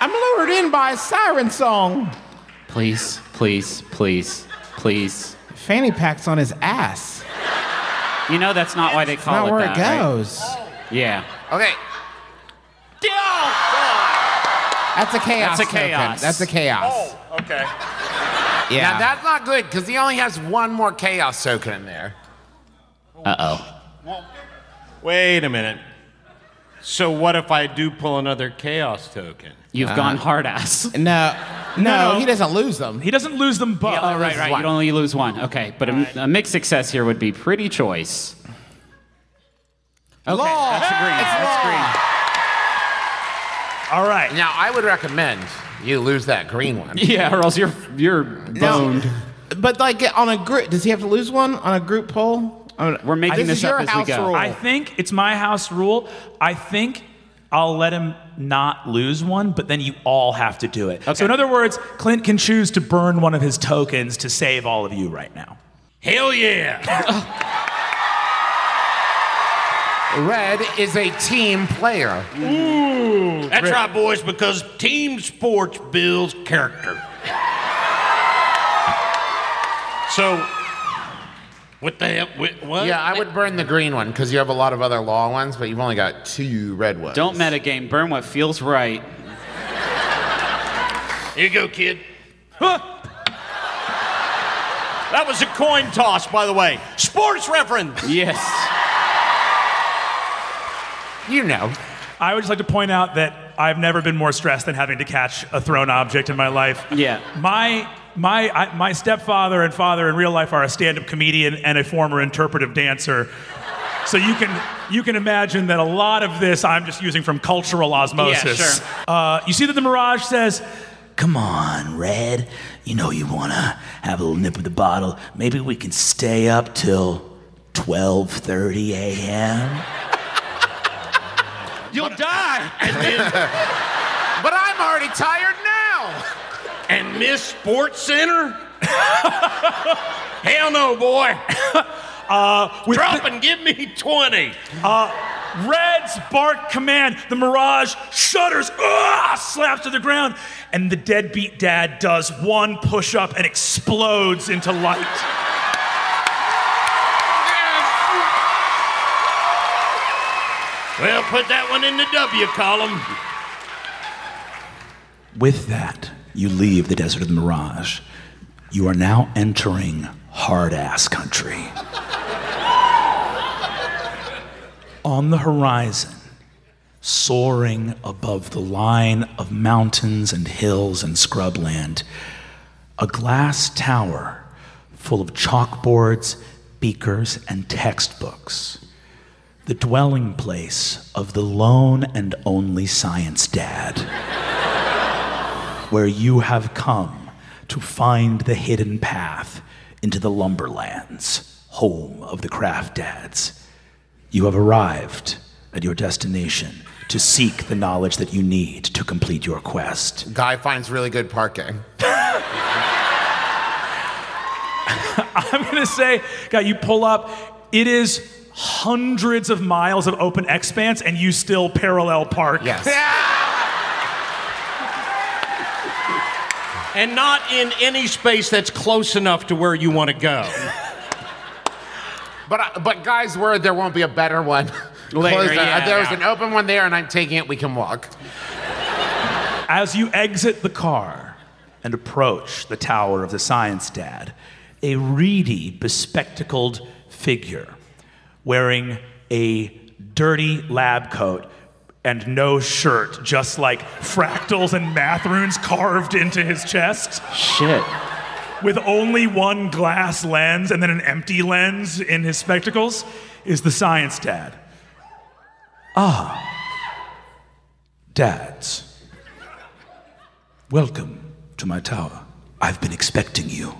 I'm lured in by a siren song. Please, please, please, please. Fanny pack's on his ass. You know that's not why they call Not it where that, it right? goes. Yeah. Okay. That's a chaos. That's a token. chaos. That's a chaos. Oh, okay. yeah. Now that's not good because he only has one more chaos token in there. Uh oh. Wait a minute. So what if I do pull another chaos token? You've gone uh, hard ass. no, no, no. he doesn't lose them. He doesn't lose them both. Oh, right, right. one. You'd only lose one. Okay, but a, a mixed success here would be pretty choice. Okay, Law. that's a green. It's That's law. green. All right. Now I would recommend you lose that green one. Yeah, or else you're you're boned. But like on a group, does he have to lose one on a group poll? We're making this this up as we go. rule. I think it's my house rule. I think I'll let him not lose one, but then you all have to do it. So, in other words, Clint can choose to burn one of his tokens to save all of you right now. Hell yeah! Red is a team player. Ooh, That's right, boys, because team sports builds character. So, what the hell? wh- What? Yeah, I would burn the green one because you have a lot of other law ones, but you've only got two red ones. Don't metagame. Burn what feels right. Here you go, kid. Huh. That was a coin toss, by the way. Sports reference. Yes. You know. I would just like to point out that I've never been more stressed than having to catch a thrown object in my life. Yeah. My my I, my stepfather and father in real life are a stand-up comedian and a former interpretive dancer. So you can you can imagine that a lot of this I'm just using from cultural osmosis. sure. Uh, you see that the Mirage says, Come on, Red. You know you want to have a little nip of the bottle. Maybe we can stay up till 12:30 a.m. You'll die. But I'm already tired now. And Miss Sports Center? Hell no, boy. with Drop and give me 20. Uh, Red's bark command. The Mirage shudders, ah, slaps to the ground, and the deadbeat dad does one push up and explodes into light. Well, put that one in the W column. With that, you leave the desert of the Mirage. You are now entering hard ass country. On the horizon, soaring above the line of mountains and hills and scrubland, a glass tower full of chalkboards, beakers, and textbooks. The dwelling place of the lone and only science dad where you have come to find the hidden path into the lumberlands, home of the craft dads. You have arrived at your destination to seek the knowledge that you need to complete your quest. Guy finds really good parking. I'm gonna say, guy, you pull up, it is hundreds of miles of open expanse, and you still parallel park. Yes. And not in any space that's close enough to where you want to go. But uh, but guy's word, there won't be a better one. Later, Closer. Uh, yeah, There's yeah. an open one there, and I'm taking it. We can walk. As you exit the car and approach the tower of the science dad, a reedy, bespectacled figure wearing a dirty lab coat and no shirt, just like fractals and math runes carved into his chest, Shit. with only one glass lens and then an empty lens in his spectacles, is the science dad. Ah, dads. Welcome to my tower. I've been expecting you.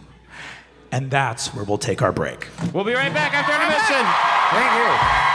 And that's where we'll take our break. We'll be right back after intermission. Thank you.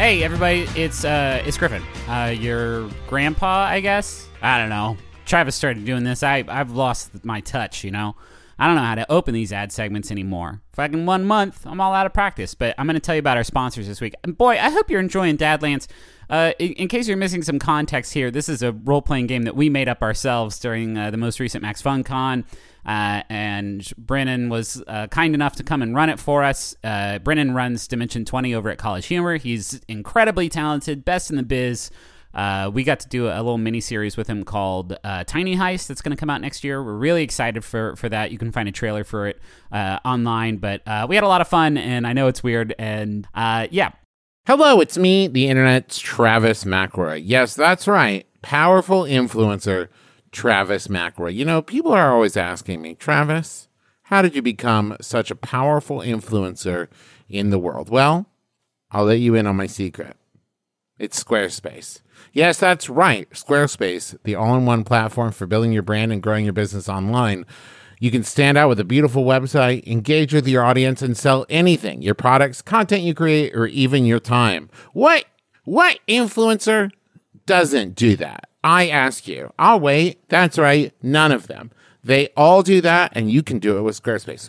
Hey, everybody! It's uh, it's Griffin. Uh, your grandpa, I guess. I don't know. Travis started doing this. I I've lost my touch. You know. I don't know how to open these ad segments anymore. Fucking one month, I'm all out of practice. But I'm going to tell you about our sponsors this week. And boy, I hope you're enjoying Dadlands. Uh, in, in, case you're missing some context here, this is a role playing game that we made up ourselves during uh, the most recent Max Fun Con. Uh, and Brennan was uh, kind enough to come and run it for us. Uh, Brennan runs Dimension 20 over at CollegeHumor. He's incredibly talented, best in the biz. Uh, we got to do a little mini series with him called uh, Tiny Heist that's going to come out next year. We're really excited for, for that. You can find a trailer for it uh, online, but we had a lot of fun, and I know it's weird. And yeah. Hello, it's me, the internet's Travis McElroy. Yes, that's right. Powerful influencer, Travis McElroy. You know, people are always asking me, Travis, how did you become such a powerful influencer in the world? Well, I'll let you in on my secret. It's Squarespace. Yes, that's right. Squarespace, the all in one platform for building your brand and growing your business online. You can stand out with a beautiful website, engage with your audience, and sell anything your products, content you create, or even your time. What, what influencer doesn't do that? I ask you. I'll wait. That's right. None of them. They all do that, and you can do it with Squarespace.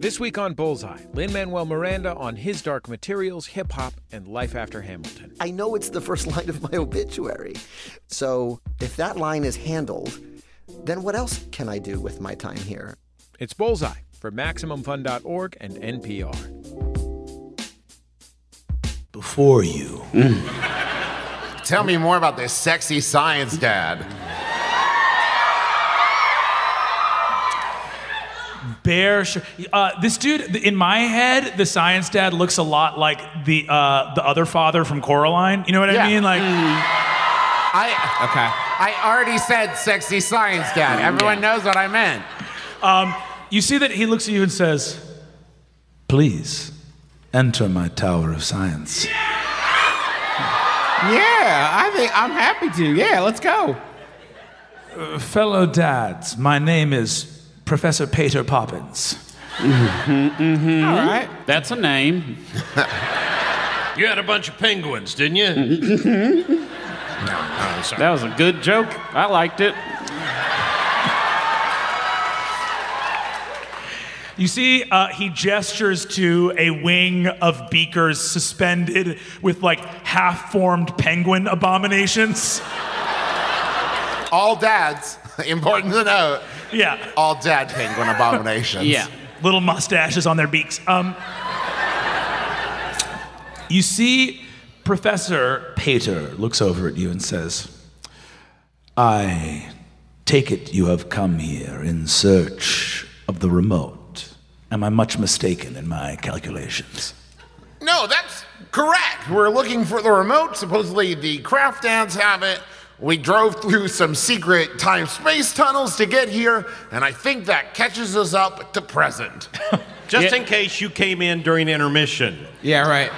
This week on Bullseye, Lin Manuel Miranda on his dark materials, hip hop, and life after Hamilton. I know it's the first line of my obituary. So if that line is handled, then what else can I do with my time here? It's Bullseye for MaximumFun.org and NPR. Before you mm. Tell me more about this sexy science dad. Bear. Sh- uh, this dude, in my head, the science dad looks a lot like the uh, the other father from Coraline. You know what Yeah. I mean? Like, I Okay. I already said sexy science dad. Everyone knows what I meant. you see that he looks at you and says, "Please enter my tower of science." Yeah, I think I'm happy to. Yeah, let's go. Fellow dads, my name is Professor Pater Poppins. Mm-hmm, mm-hmm. All right. That's a name. You had a bunch of penguins, didn't you? Mm-hmm. That was a good joke. I liked it. You see, uh, he gestures to a wing of beakers suspended with like half formed penguin abominations. All dads, important to note, Yeah, all dad penguin abominations. Yeah. little mustaches on their beaks. Um, you see, Professor Pater looks over at you and says, I take it you have come here in search of the remote. Am I much mistaken in my calculations? No, that's correct. We're looking for the remote. Supposedly the craft dads have it. We drove through some secret time space tunnels to get here, and I think that catches us up to present. Just in case you came in during intermission. Yeah, right.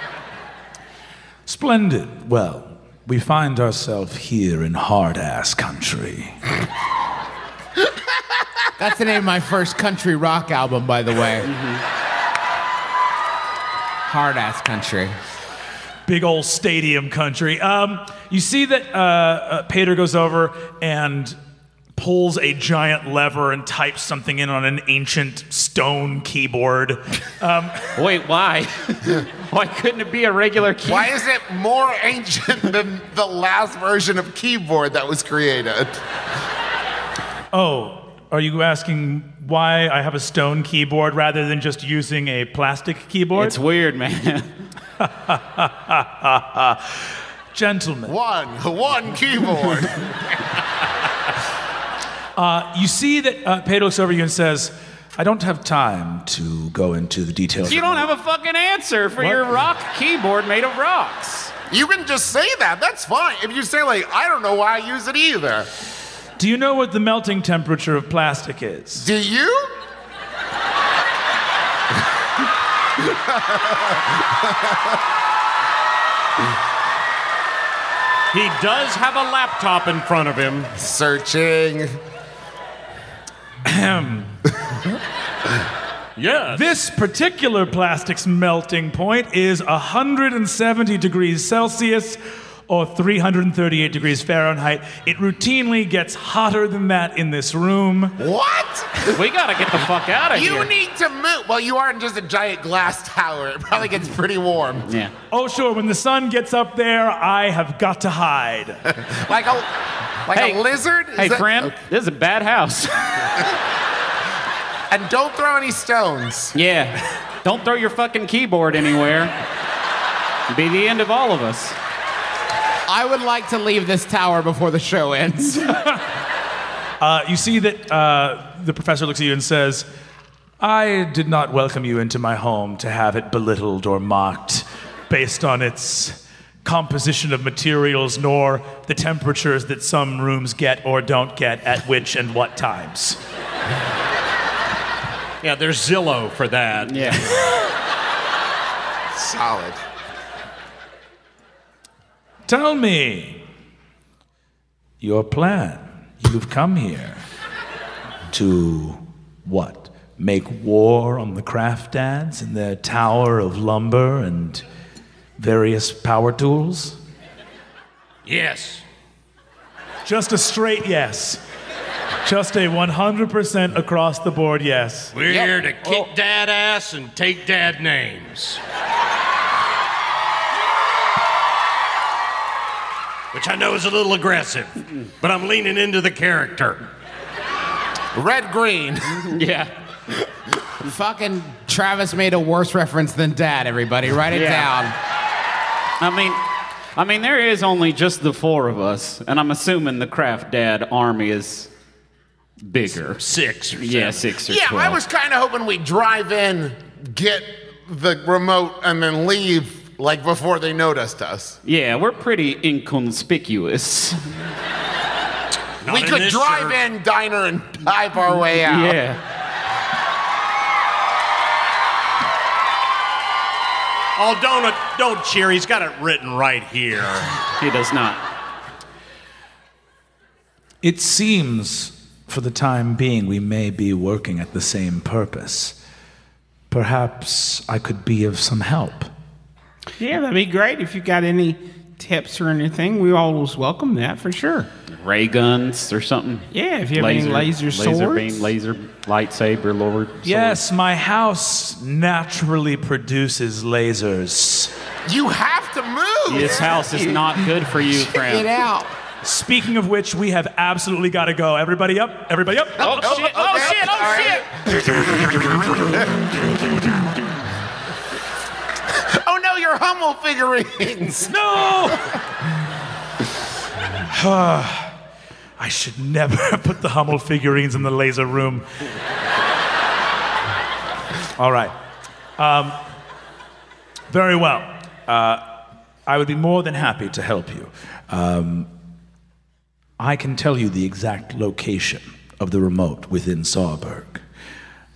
Splendid. Well, we find ourselves here in hard ass country. That's the name of my first country rock album, by the way. Mm-hmm. Hard ass country. Big old stadium country. Um, you see that uh, uh, Pater goes over and pulls a giant lever and types something in on an ancient stone keyboard. Wait, why? why couldn't it be a regular key? Why is it more ancient than the last version of keyboard that was created? Oh, are you asking why I have a stone keyboard rather than just using a plastic keyboard? It's weird, man. Gentlemen, One, one keyboard. you see that uh, Pater looks over you and says, I don't have time to go into the details. you don't have a fucking answer for your rock keyboard made of rocks. You can just say that. That's fine. If you say like, I don't know why I use it either. Do you know what the melting temperature of plastic is? Do you? He does have a laptop in front of him. Searching. Yes. This particular plastic's melting point is 170 degrees Celsius or 338 degrees Fahrenheit. It routinely gets hotter than that in this room. What? We gotta get the fuck out of You here. You need to move. Well, you aren't just a giant glass tower. It probably gets pretty warm. yeah. Oh, sure, when the sun gets up there, I have got to hide. Like a like Hey. a lizard? Is Hey, that- friend, this is a bad house. And don't throw any stones. yeah. Don't throw your fucking keyboard anywhere. Be the end of all of us. I would like to leave this tower before the show ends. Uh, you see that uh, the professor looks at you and says, I did not welcome you into my home to have it belittled or mocked based on its composition of materials, nor the temperatures that some rooms get or don't get at which and what times. Yeah, there's Zillow for that. Yeah. Solid. Tell me your plan. You've come here to what? Make war on the craft dads and their tower of lumber and various power tools? Yes. Just a straight yes. Just a 100% across the board yes. We're here to kick oh. dad ass and take dad names. Which I know is a little aggressive, but I'm leaning into the character. Red green. yeah. Fucking Travis made a worse reference than Dad, everybody. Write it Yeah. down. I mean, I mean, there is only just the four of us, and I'm assuming the Craft Dad army is bigger. Six or Yeah, six or Yeah, 12. I was kind of hoping we'd drive in, get the remote, and then leave like before they noticed us. Yeah, we're pretty inconspicuous. We could this drive shirt. in, diner, and dive our way out. Yeah. Oh, don't don't cheer. He's got it written right here. He does not. It seems, for the time being, we may be working at the same purpose. Perhaps I could be of some help. Yeah, that'd be great if you got any tips or anything. We always welcome that for sure. Ray guns or something. Yeah, if you have any laser swords, laser beam, laser lightsaber, lord. sword. Yes, my house naturally produces lasers. You have to move. This house is not good for you, Get friend. out. Speaking of which, we have absolutely got to go. Everybody up! Everybody up! Oh, shit! Oh shit! All Oh right. shit! Oh no, your Hummel figurines. No! I should never have put the Hummel figurines in the laser room. All right. Um, very well. Uh, I would be more than happy to help you. Um, I can tell you the exact location of the remote within Sawberg.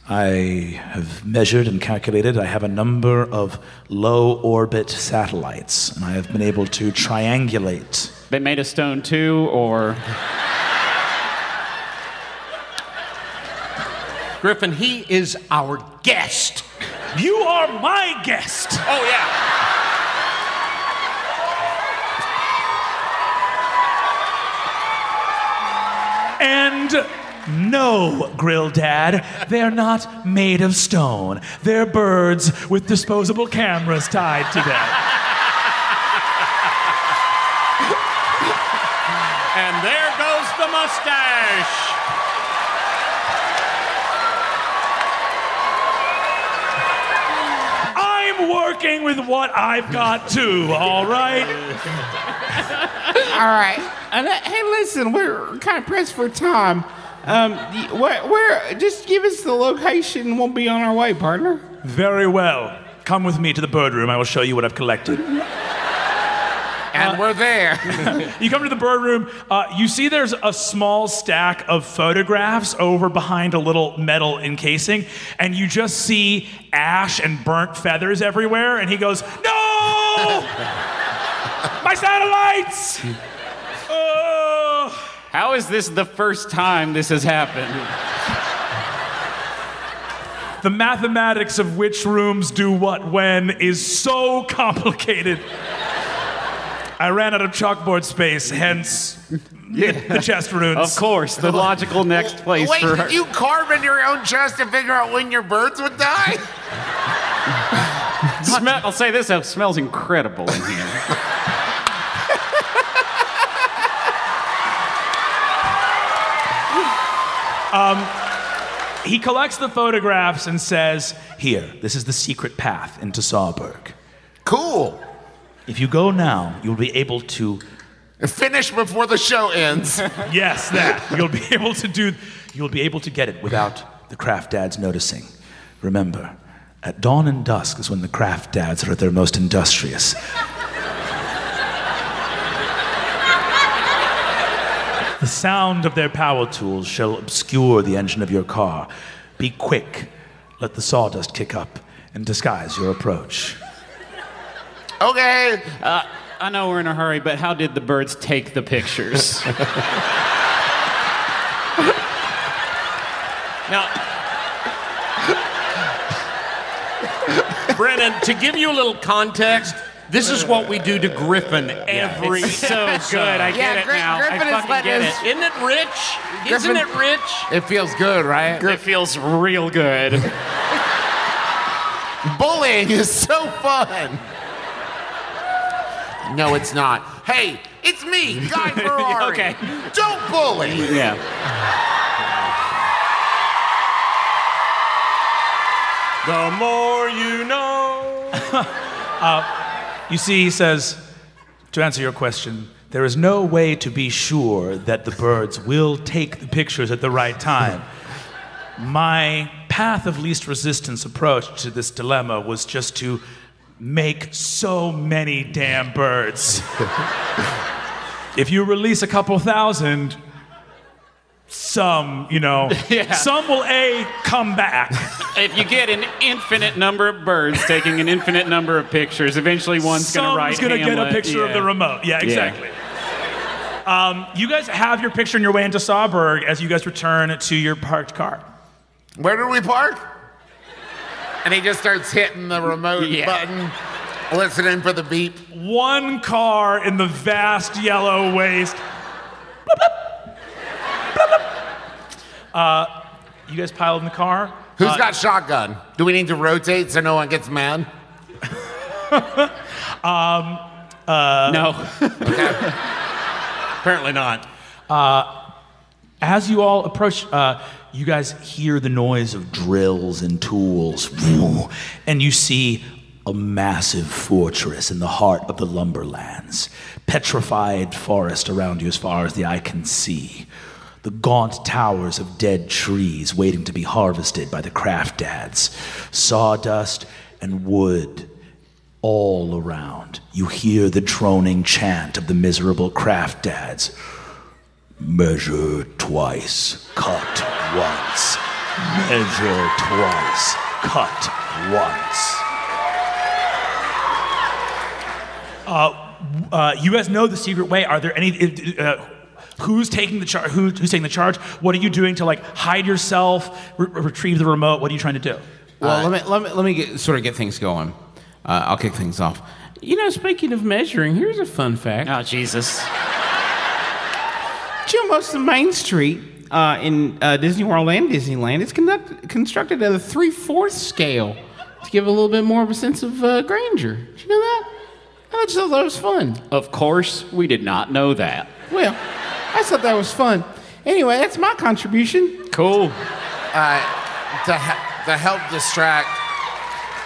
I have measured and calculated. I have a number of low orbit satellites, and I have been able to triangulate. They made a stone too, or Griffin, he is our guest. You are my guest! Oh yeah. And no, Grill Dad, they're not made of stone. They're birds with disposable cameras tied to them. And there goes the mustache. I'm working with what I've got too, all right? All right. And, uh, hey, listen, we're kind of pressed for time. Um, where, where? Just give us the location, and we'll be on our way, partner. Very well. Come with me to the bird room. I will show you what I've collected. And we're there. You come to the bird room. Uh, you see there's a small stack of photographs over behind a little metal encasing, and you just see ash and burnt feathers everywhere. And he goes, "No, my satellites!" How is this the first time this has happened? The mathematics of which rooms do what when is so complicated. I ran out of chalkboard space, hence the chest runes. Of course, the logical next place Wait, for did you carve into your own chest to figure out when your birds would die? Smell, I'll say this: it smells incredible in here. Um, he collects the photographs and says, Here, this is the secret path into Sawberg. Cool. If you go now, you'll be able to. Finish before the show ends. Yes, that. You'll be able to do. You'll be able to get it without the craft dads noticing. Remember, at dawn and dusk is when the craft dads are at their most industrious. The sound of their power tools shall obscure the engine of your car. Be quick. Let the sawdust kick up and disguise your approach. Okay. Uh, I know we're in a hurry, but how did the birds take the pictures? Now, Brennan, to give you a little context, this is what we do to Griffin every it's so good. I Yeah, get it Gri- now. Griffin I is fucking letting get us- it. Isn't it rich? Isn't Griffin- it rich? It feels good, right? It feels real good. Bullying is so fun. No, it's not. Hey, it's me, Guy Ferrari. Okay. Don't bully. yeah. The more you know. Uh, You see, he says, to answer your question, there is no way to be sure that the birds will take the pictures at the right time. My path of least resistance approach to this dilemma was just to make so many damn birds. if you release a couple thousand, some, you know, Yeah. some will A, come back. If you get an infinite number of birds taking an infinite number of pictures, eventually one's going to write Someone's gonna get a Hamlet. picture of the remote. Yeah, exactly. Um, you guys have your picture on your way into Sawburg as you guys return to your parked car. Where did we park? And he just starts hitting the remote Yeah. button, listening for the beep. One car in the vast yellow waste. Uh, you guys piled in the car. Who's Uh, got shotgun? Do we need to rotate so no one gets mad? um, uh, no. Apparently not. Uh, as you all approach, uh, you guys hear the noise of drills and tools, and you see a massive fortress in the heart of the lumberlands. Petrified forest around you as far as the eye can see. The gaunt towers of dead trees waiting to be harvested by the craft dads. Sawdust and wood all around. You hear the droning chant of the miserable craft dads. Measure twice, cut once. Measure twice, cut once. Uh, uh, you guys know the secret way. Are there any? Uh, who's taking the charge? Who, who's taking the charge? What are you doing to like hide yourself, re- retrieve the remote? What are you trying to do? Well, let me let me let me get, sort of get things going. Uh, I'll kick things off. You know, speaking of measuring, here's a fun fact. Oh Jesus! Did you know most of Main Street uh, in uh, Disney World and Disneyland is conduct- constructed at a three-fourths scale to give a little bit more of a sense of uh, grandeur. Did you know that? I just thought that was fun. Of course, we did not know that. Well, I thought that was fun. Anyway, that's my contribution. Cool. Uh, to, he- to help distract,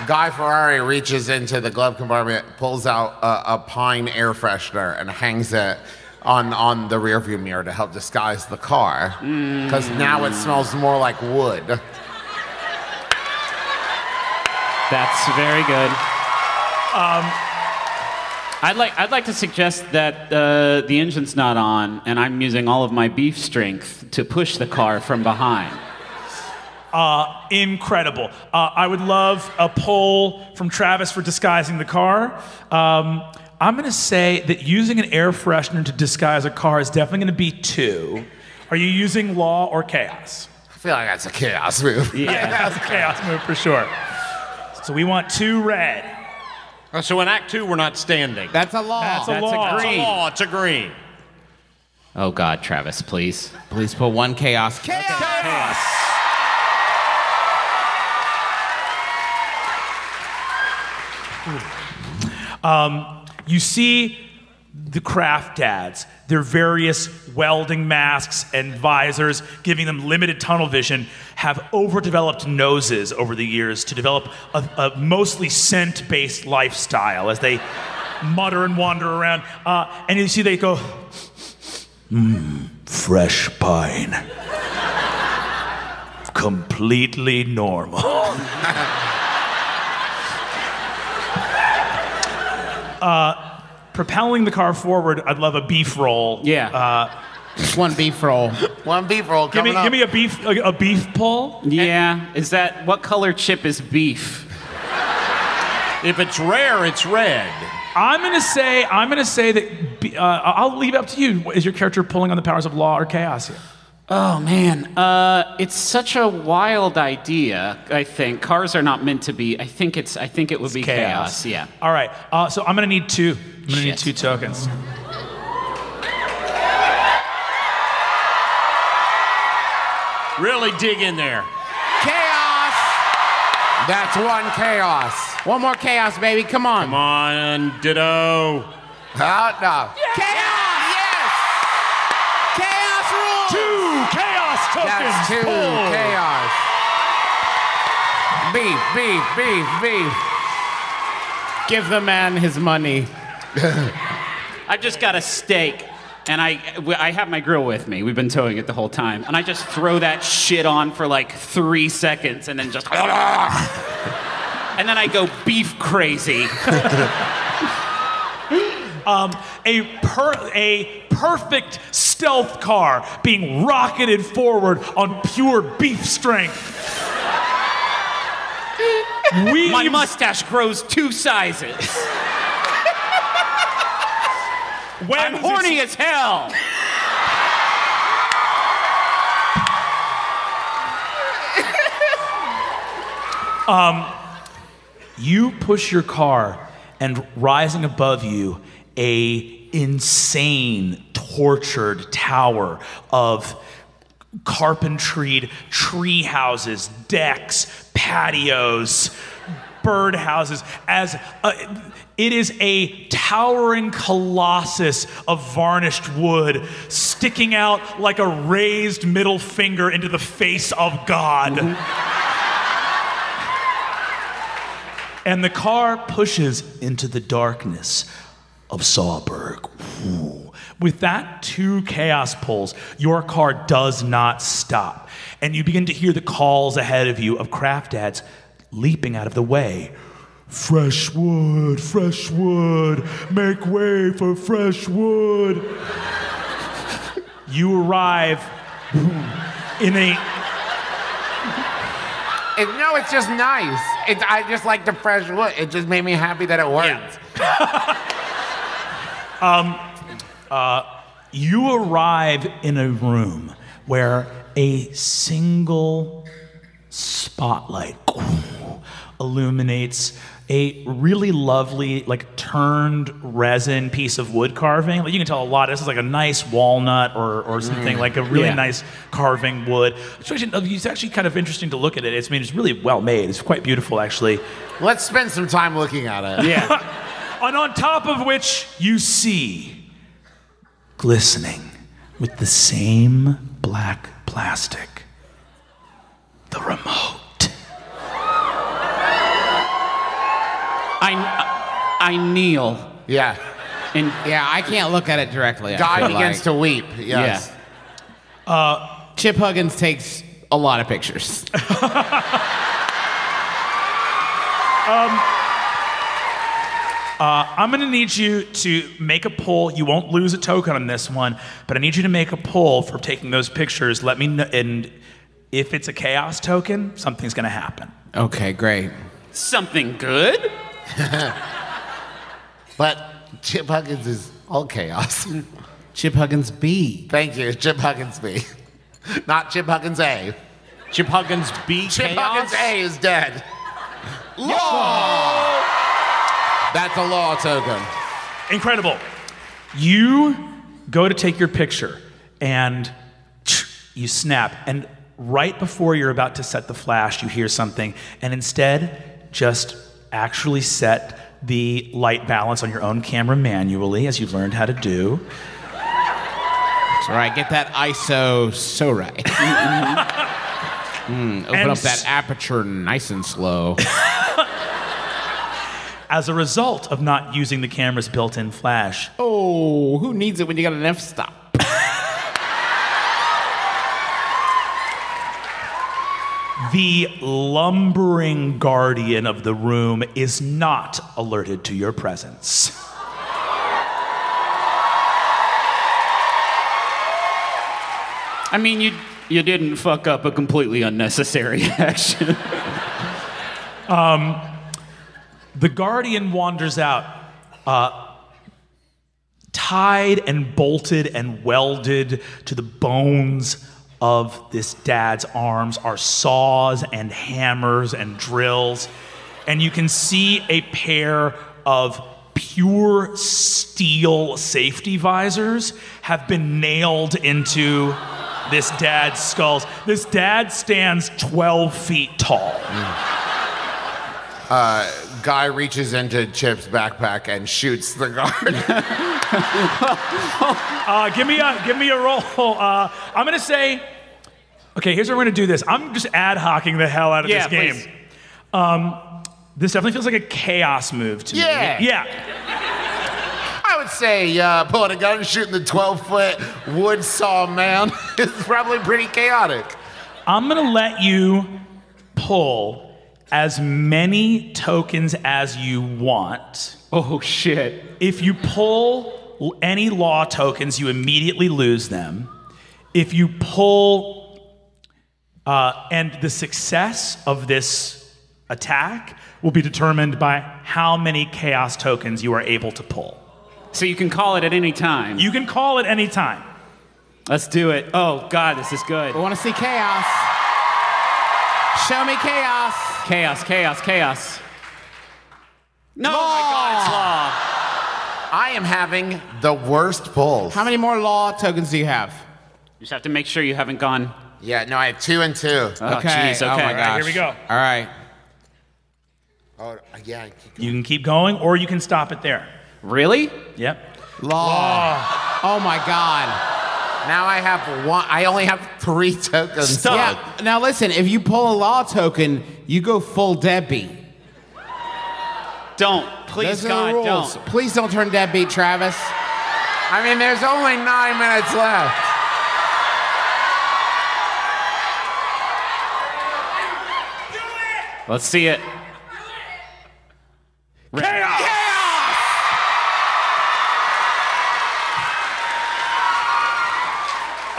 Guy Ferrari reaches into the glove compartment, pulls out a, a pine air freshener, and hangs it on, on the rearview mirror to help disguise the car. Because now it smells more like wood. That's very good. Um, I'd like I'd like to suggest that uh, the engine's not on, and I'm using all of my beef strength to push the car from behind. Uh, incredible. Uh, I would love a poll from Travis for disguising the car. Um, I'm going to say that using an air freshener to disguise a car is definitely going to be two. Are you using law or chaos? I feel like that's a chaos move. Yeah, that's a chaos move for sure. So we want two red. Uh, So in Act Two, we're not standing. That's a law. That's a That's law. a It's a green. law. It's a green. Oh God, Travis, please. Please put one chaos. Chaos. Um, you see the craft dads, their various welding masks and visors, giving them limited tunnel vision, have overdeveloped noses over the years to develop a, a mostly scent based lifestyle as they mutter and wander around. Uh, and you see they go, mmm, fresh pine. Completely normal. uh, propelling the car forward, I'd love a beef roll. Yeah. Uh, Just one beef roll. One beef roll give me, up. give me a beef, a, a beef pull. Yeah. Is that what color chip is beef? If it's rare, it's red. I'm gonna say, I'm gonna say that. be- Uh, I'll leave it up to you. Is your character pulling on the powers of law or chaos here? Oh man, uh, it's such a wild idea. I think cars are not meant to be. I think it's. I think it would be chaos. Yeah. All right. Uh, so I'm gonna need two. I'm gonna need two tokens. Really dig in there. chaos. That's one chaos. One more chaos, baby. Come on. Come on, Ditto. Ah, no. Chaos. That's two pulled. chaos. Beef, beef, beef, beef. Give the man his money. I just got a steak, and I I have my grill with me. We've been towing it the whole time, and I just throw that shit on for like three seconds, and then just. And then I go beef crazy. Um, a per a perfect stealth car being rocketed forward on pure beef strength. Weaves, My mustache grows two sizes. I'm horny as hell. You push your car, and rising above you, a insane, tortured tower of carpentried tree houses, decks, patios, bird houses. As a, it is a towering colossus of varnished wood, sticking out like a raised middle finger into the face of God. And the car pushes into the darkness of Sawberg. Ooh. With that two chaos pulls, your car does not stop. And you begin to hear the calls ahead of you of craft dads leaping out of the way. Fresh wood, fresh wood, make way for fresh wood. You arrive in a It, no, it's just nice. It, I just like the fresh wood. It just made me happy that it worked. Um, uh, you arrive in a room where a single spotlight illuminates a really lovely, like turned resin piece of wood carving. Like you can tell a lot. This is like a nice walnut or, or mm. something like a really Yeah. nice carving wood. It's actually, it's actually kind of interesting to look at it. It's I mean it's really well made. It's quite beautiful actually. Let's spend some time looking at it. Yeah. And on top of which you see, glistening with the same black plastic, the remote. I, I kneel. Yeah. And Yeah, I can't look at it directly. I Guy begins like. to weep. Yes. Uh, Chip Huggins takes a lot of pictures. Um, Uh, I'm gonna need you to make a poll. You won't lose a token on this one, but I need you to make a poll for taking those pictures. Let me know, and if it's a chaos token, something's gonna happen. Okay, great. something good? But Chip Huggins is all chaos. Chip Huggins B. Thank you, Chip Huggins B. Not Chip Huggins A. Chip Huggins B. Chip Chaos? Huggins A is dead. That's a law token. Incredible. You go to take your picture and you snap. And right before you're about to set the flash, you hear something. And instead, just actually set the light balance on your own camera manually, as you've learned how to do. That's right. Get that ISO so right. Mm, open And up that aperture nice and slow. As a result of not using the camera's built in flash, oh, who needs it when you got an f stop? the lumbering guardian of the room is not alerted to your presence. I mean, you you didn't fuck up a completely unnecessary action. Um, The guardian wanders out, uh, tied and bolted and welded to the bones of this dad's arms are saws and hammers and drills. And you can see a pair of pure steel safety visors have been nailed into this dad's skulls. This dad stands 12 feet tall. Guy reaches into Chip's backpack and shoots the guard. Uh, give me a give me a roll. Uh, I'm gonna say, okay. Here's how we're gonna do this. I'm just ad hocking the hell out of Yeah, this game. please. Um, this definitely feels like a chaos move to Yeah. me. Yeah. I would say uh, pulling a gun and shooting the 12 foot wood saw man is probably pretty chaotic. I'm going to let you pull as many tokens as you want. Oh, shit. If you pull any law tokens, you immediately lose them. If you pull, uh, and the success of this attack will be determined by how many chaos tokens you are able to pull. So you can call it at any time. You can call it any time. Let's do it. Oh, God, this is good. I want to see chaos. Show me chaos. Chaos, chaos, chaos. No, oh my God, it's law. I am having the worst pulls. How many more law tokens do you have? You just have to make sure you haven't gone. Yeah, no, I have two and two. Oh, jeez, Oh okay. my gosh. Here we go. All right. Oh, uh, yeah. I keep- You can keep going or you can stop it there. Really? Yep. Law. Oh my God. Now I have one. I only have three tokens. Yeah. Now listen, if you pull a law token, you go full deadbeat. Don't. Please, Those are God, rules. don't. Please don't turn deadbeat, Travis. I mean, there's only nine minutes left. Let's see it.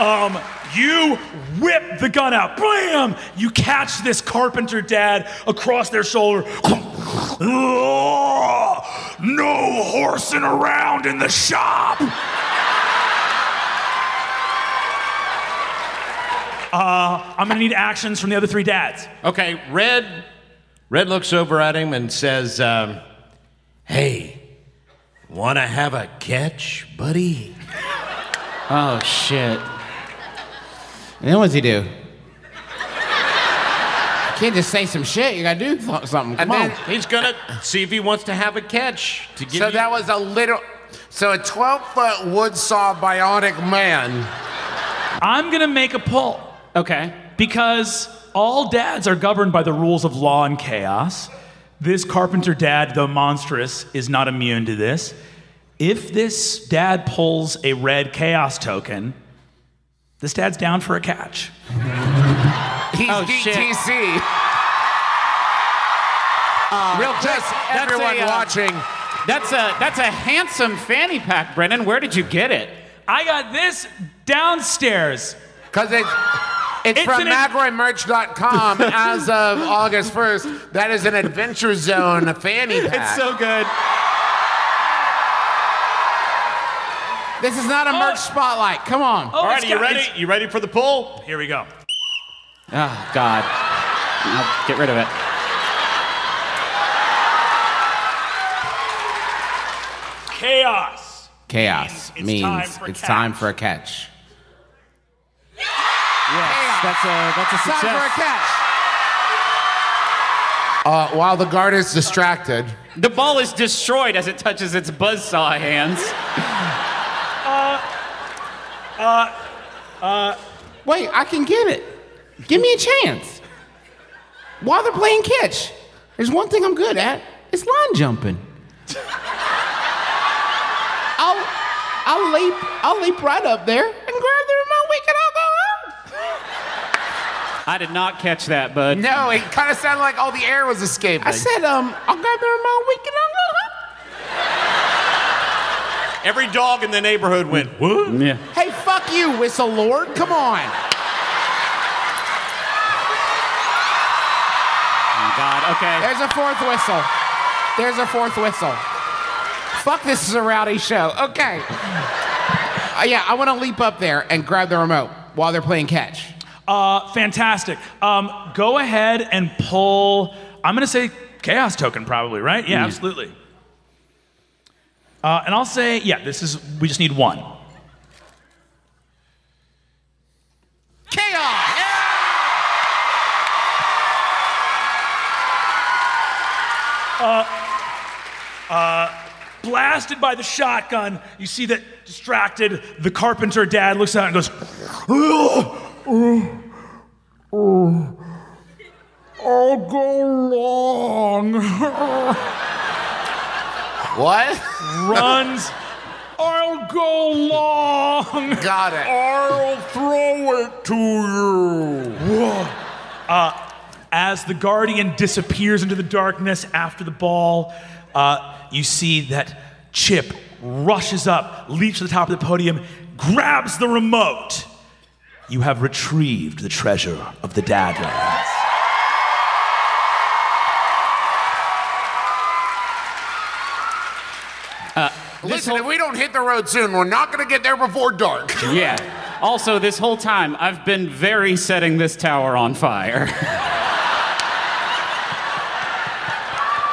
Um, you whip the gun out. Blam! You catch this carpenter dad across their shoulder. no horsing around in the shop. Uh, I'm gonna need actions from the other three dads. Okay, Red. Red looks over at him and says, um, "Hey, want to have a catch, buddy?" Oh, shit. And then what's he do? You can't just say some shit. You gotta do th- something. Come And on. then- He's gonna see if he wants to have a catch to give So you. that was a little. So a 12 foot wood saw bionic man. I'm gonna make a pull. Okay. Because all dads are governed by the rules of law and chaos. This carpenter dad, though monstrous, is not immune to this. If this dad pulls a red chaos token, this dad's down for a catch. He's Oh, shit. DTC. Real quick, Just everyone a, uh, watching. That's a that's a handsome fanny pack, Brennan. Where did you get it? I got this downstairs. Because it's, it's, It's from an ad- McElroymerch.com as of August 1st. That is an Adventure Zone fanny pack. It's so good. This is not a merch spotlight. Come on. Oh, All right, are you ready? it's- You ready for the pull? Here we go. Oh God. Now, get rid of it. Chaos. Chaos It's means time for it's time for a catch. Yes, that's a that's a Time for a success. catch. Uh, while the guard is distracted, The ball is destroyed as it touches its buzzsaw hands. Wait, I can get it. Give me a chance. While they're playing catch, there's one thing I'm good at. It's line jumping. I'll I'll leap I'll leap right up there and grab the remote. We can all go home. I did not catch that, bud. no, it kind of sounded like all the air was escaping. I said, um, I'll grab the remote. We can all go home. Every dog in the neighborhood went, what? Yeah. Hey, fuck you, Whistle Lord. Come on. Oh, God. Okay. There's a fourth whistle. There's a fourth whistle. Fuck, this is a rowdy show. Okay. Uh, yeah, I want to leap up there and grab the remote while they're playing catch. Uh, fantastic. Um, go ahead and pull. I'm gonna say chaos token, probably, right? Yeah, absolutely. Uh, and I'll say, yeah, this is. We just need one. Chaos! Blasted by the shotgun, you see that distracted. The carpenter dad looks out and goes, "Oh, oh, oh, I'll go long. what? Runs I'll go long. Got it. I'll throw it to you. Whoa. Uh, as the guardian disappears into the darkness after the ball, uh, you see that Chip rushes up, leaps to the top of the podium, grabs the remote. You have retrieved the treasure of the Dadlands. Listen, if we don't hit the road soon, we're not going to get there before dark. Yeah. Also, this whole time, I've been very setting this tower on fire.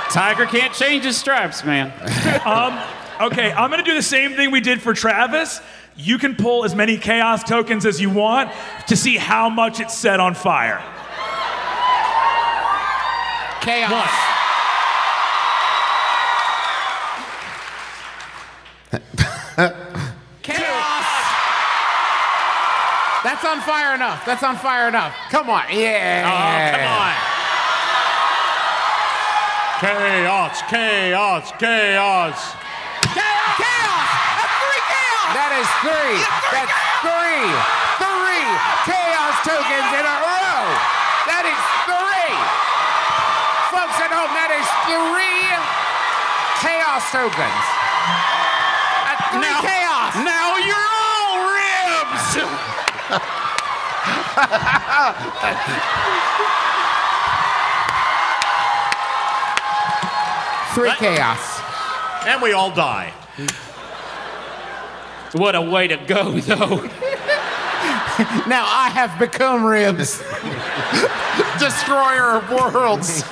Tiger can't change his stripes, man. Um, okay, I'm gonna do the same thing we did for Travis. You can pull as many chaos tokens as you want to see how much it's set on fire. Chaos. Chaos. That's on fire enough. That's on fire enough. Come on. Yeah. Oh, come on. Chaos, chaos, chaos. Chaos. That's three chaos. That is three. That's three. Three chaos tokens in a row. That is three. Folks at home, that is three chaos tokens. That's three Now- chaos. Now you're all ribs! Three chaos. And we all die. What a way to go, though. Now I have become ribs. Destroyer of worlds.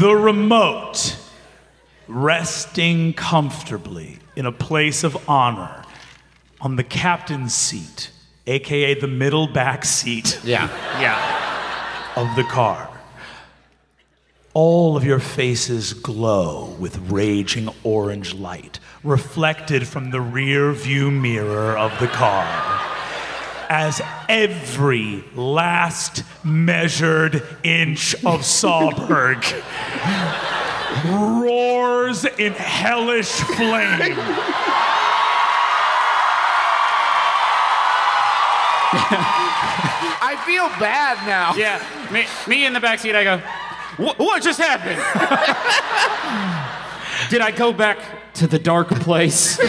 The remote, resting comfortably in a place of honor on the captain's seat, aka the middle back seat Yeah. Yeah. of the car. All of your faces glow with raging orange light reflected from the rear view mirror of the car. As every last measured inch of Sawberg roars in hellish flame. I feel bad now. Yeah, me, me in the backseat, I go, "Wh- what just happened? Did I go back to the dark place?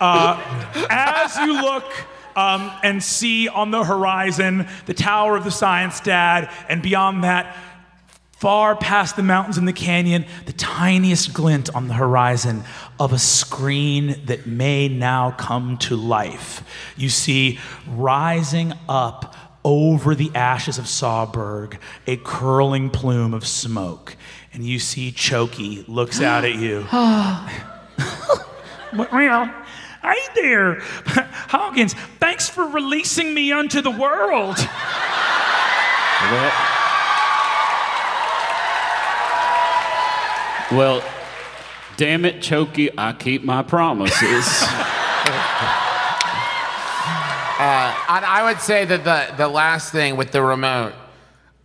As you look um, and see on the horizon the Tower of the Science Dad, and beyond that, far past the mountains and the canyon, the tiniest glint on the horizon of a screen that may now come to life. You see rising up over the ashes of Sawberg a curling plume of smoke. And you see Choky looks out at you. Ah. Well, hey there, Hawkins. Thanks for releasing me unto the world. Well, damn it, Choky, I keep my promises. And I would say that the, the last thing with the remote,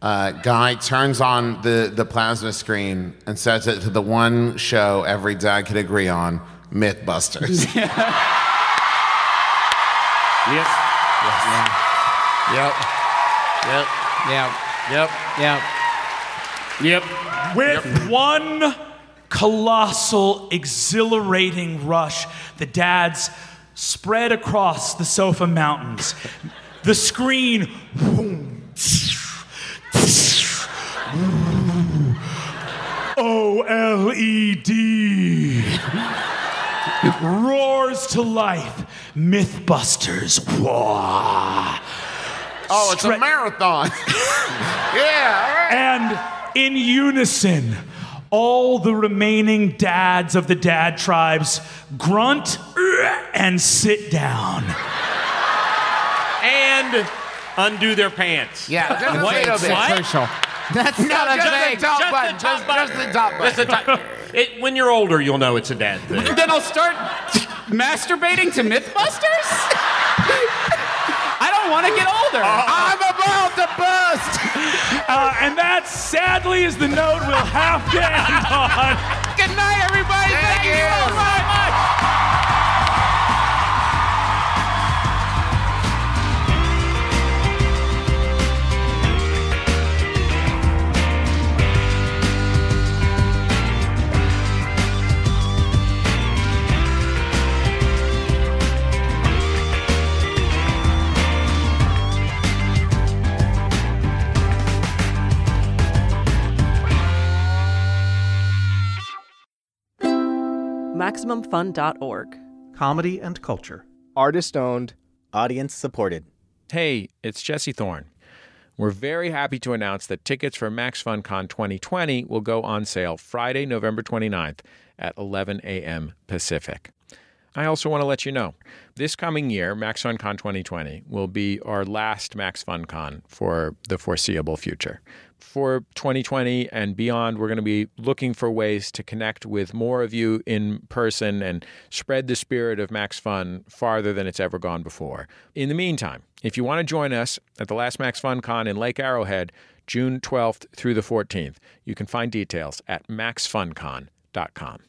uh, guy turns on the, the plasma screen and sets it to the one show every dad could agree on Mythbusters. yep. yep. Yep. Yeah. Yep. Yeah. Yep. With one colossal, exhilarating rush, the dads spread across the sofa mountains. The screen. OLED roars to life. Mythbusters. Wah. Oh, it's a marathon. yeah, all right. And in unison, all the remaining dads of the dad tribes grunt and sit down. And undo their pants. Yeah, just a Wait, little bit. what? Crucial. That's not a just thing. the top Just the top just, button. just the top button. That's the time. It, when you're older, you'll know it's a dad thing. Then I'll start masturbating to Mythbusters? I don't want to get older. I'm about to bust. Uh, and that, sadly, is the note we'll have to end on. Good night, everybody. Thank, you so much. MaximumFun.org. Comedy and culture. Artist owned, audience supported. Hey, it's Jesse Thorne. We're very happy to announce that tickets for Max FunCon 2020 will go on sale Friday, November 29th at 11 a.m. Pacific. I also want to let you know this coming year, Max FunCon 2020 will be our last Max FunCon for the foreseeable future. For 2020 and beyond, we're going to be looking for ways to connect with more of you in person and spread the spirit of Max Fun farther than it's ever gone before. In the meantime, if you want to join us at the last Max Fun Con in Lake Arrowhead, June 12th through the 14th, you can find details at maxfuncon.com.